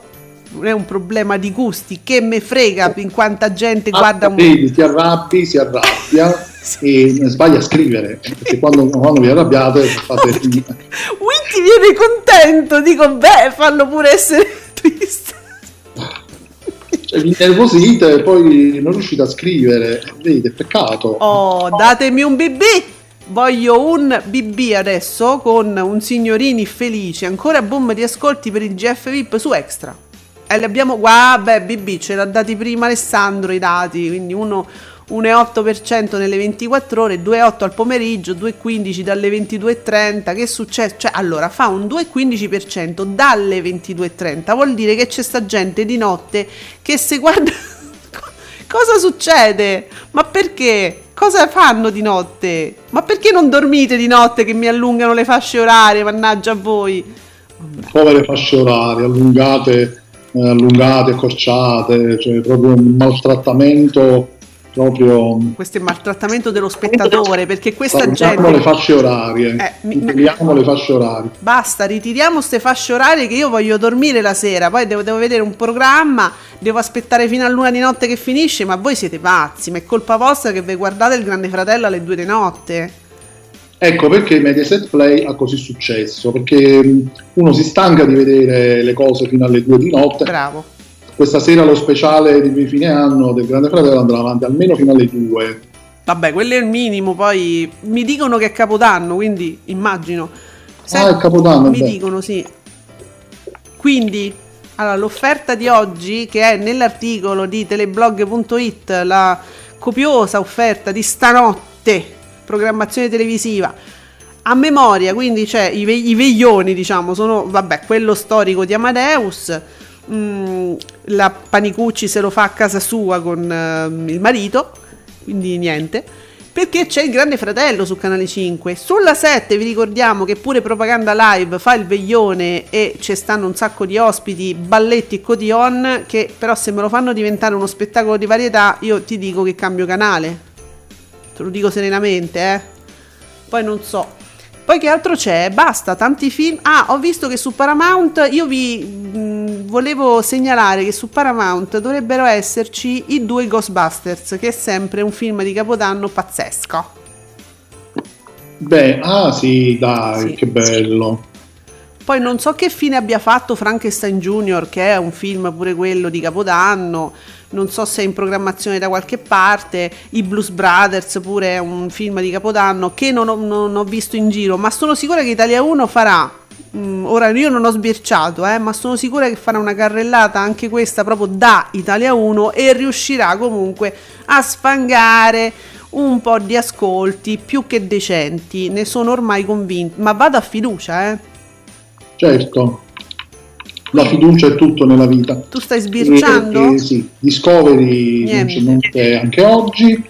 Non è un problema di gusti, che me frega in quanta gente guarda Ah, vedi, ti arrabbi, si arrabbia e sbaglia a scrivere, perché quando, quando vi arrabbiate fate... Witty viene contento, dico beh, fallo pure essere triste. Cioè, vi innervosite e poi non riuscite a scrivere, vedi, è peccato. Oh, datemi un BB! Voglio un BB adesso con un signorini felici, ancora boom di ascolti per il GF VIP su Extra. E li abbiamo, guarda, BB ce l'ha dati prima Alessandro i dati, quindi uno 1,8% nelle 24 ore, 2,8 al pomeriggio, 2,15 dalle 22.30. Che è successo? Cioè, allora fa un 2,15% dalle 22.30, vuol dire che c'è sta gente di notte che se guarda... Cosa succede? Ma perché? Cosa fanno di notte? Ma perché non dormite di notte che mi allungano le fasce orarie? Mannaggia a voi. Povere fasce orarie, allungate, eh, allungate, accorciate, cioè proprio un maltrattamento proprio Questo è maltrattamento dello spettatore perché questa ritiriamo gente... le fasce orarie. Eh, mi- le fasce orarie. Basta, ritiriamo queste fasce orarie che io voglio dormire la sera, poi devo, devo vedere un programma, devo aspettare fino a luna di notte che finisce, ma voi siete pazzi, ma è colpa vostra che vi guardate il Grande Fratello alle due di notte. Ecco perché Mediaset Play ha così successo, perché uno si stanca di vedere le cose fino alle due di notte. Bravo. Questa sera lo speciale di fine anno del Grande Fratello andrà avanti almeno fino alle due. Vabbè, quello è il minimo, poi mi dicono che è Capodanno, quindi immagino. Ah, è Capodanno, Mi beh. dicono, sì. Quindi, allora, l'offerta di oggi, che è nell'articolo di teleblog.it, la copiosa offerta di stanotte, programmazione televisiva, a memoria, quindi c'è i, ve- i veglioni, diciamo, sono, vabbè, quello storico di Amadeus, mm, la Panicucci se lo fa a casa sua con ehm, il marito, quindi niente. Perché c'è il Grande Fratello su Canale 5. Sulla 7 vi ricordiamo che pure Propaganda Live fa il veglione e ci stanno un sacco di ospiti, balletti e cotillon, che però se me lo fanno diventare uno spettacolo di varietà, io ti dico che cambio canale. Te lo dico serenamente, eh. Poi non so. Poi che altro c'è? Basta, tanti film. Ah, ho visto che su Paramount io vi mh, volevo segnalare che su Paramount dovrebbero esserci i due Ghostbusters, che è sempre un film di Capodanno pazzesco. Beh, ah sì, dai, Sì, che bello. Poi non so che fine abbia fatto Frankenstein Junior, che è un film pure quello di Capodanno. Non so se è in programmazione da qualche parte. I Blues Brothers pure è un film di Capodanno che non ho, non ho visto in giro, ma sono sicura che Italia 1 farà. mm, ora io non ho sbirciato, eh, ma sono sicura che farà una carrellata anche questa proprio da Italia 1 e riuscirà comunque a sfangare un po' di ascolti più che decenti. Ne sono ormai convinto, ma vado a fiducia, eh. Certo. La fiducia è tutto nella vita. Tu stai sbirciando? E- e sì, Discovery Niente. anche oggi.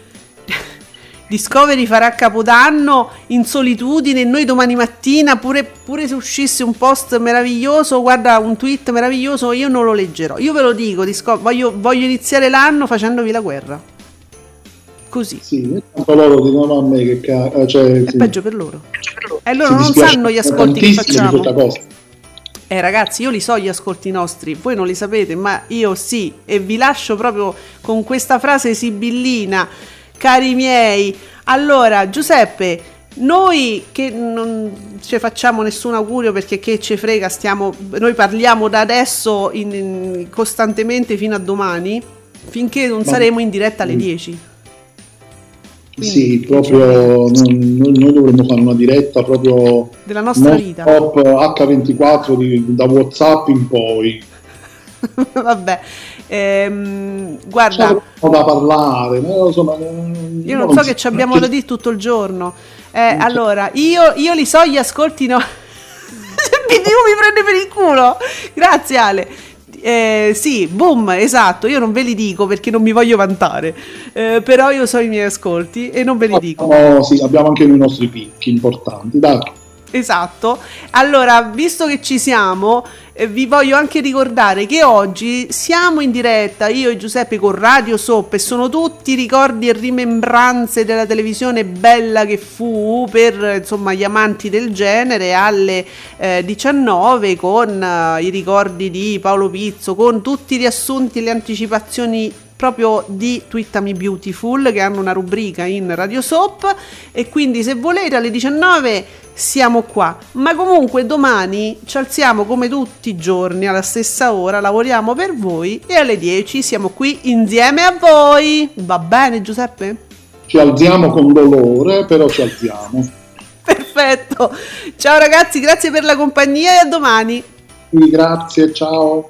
Discovery farà Capodanno in solitudine noi domani mattina, pure, pure se uscisse un post meraviglioso, guarda un tweet meraviglioso, io non lo leggerò. Io ve lo dico, Disco- voglio, voglio iniziare l'anno facendovi la guerra. Così. Sì, tanto loro dicono a me che ca- eh, cioè, È sì, peggio per loro. E loro non sanno gli ascolti che facciamo. Eh ragazzi, io li so gli ascolti nostri, voi non li sapete, ma io sì, e vi lascio proprio con questa frase sibillina, cari miei. Allora, Giuseppe, noi che non ci facciamo nessun augurio perché che ci frega, stiamo, noi parliamo da adesso in, in, costantemente fino a domani, finché non saremo in diretta alle 10. Quindi, diciamo, sì, proprio noi, noi dovremmo fare una diretta proprio della nostra vita pop H24 di, da WhatsApp in poi. Vabbè, ehm, guarda, c'è da parlare. No, insomma, non, io non, non so che ci abbiamo da dire tutto il giorno. Eh, allora, io, io, li so gli ascolti no. Cioè, BDU mi prende per il culo. Grazie Ale. Eh, sì, boom, esatto, io non ve li dico perché non mi voglio vantare, Eh, però io so i miei ascolti e non ve li dico. Abbiamo, sì, abbiamo anche noi i nostri picchi importanti. Dai, Esatto. Allora, visto che ci siamo, eh, vi voglio anche ricordare che oggi siamo in diretta, io e Giuseppe con Radio Soap e sono tutti ricordi e rimembranze della televisione bella che fu per insomma gli amanti del genere alle eh, 19 con eh, i ricordi di Paolo Pizzo, con tutti i riassunti e le anticipazioni proprio di Twittami Beautiful che hanno una rubrica in Radio Soap e quindi se volete alle 19 siamo qua ma comunque domani ci alziamo come tutti i giorni alla stessa ora lavoriamo per voi e alle 10 siamo qui insieme a voi va bene Giuseppe? ci alziamo con dolore, però ci alziamo. perfetto ciao ragazzi grazie per la compagnia e a domani grazie, ciao.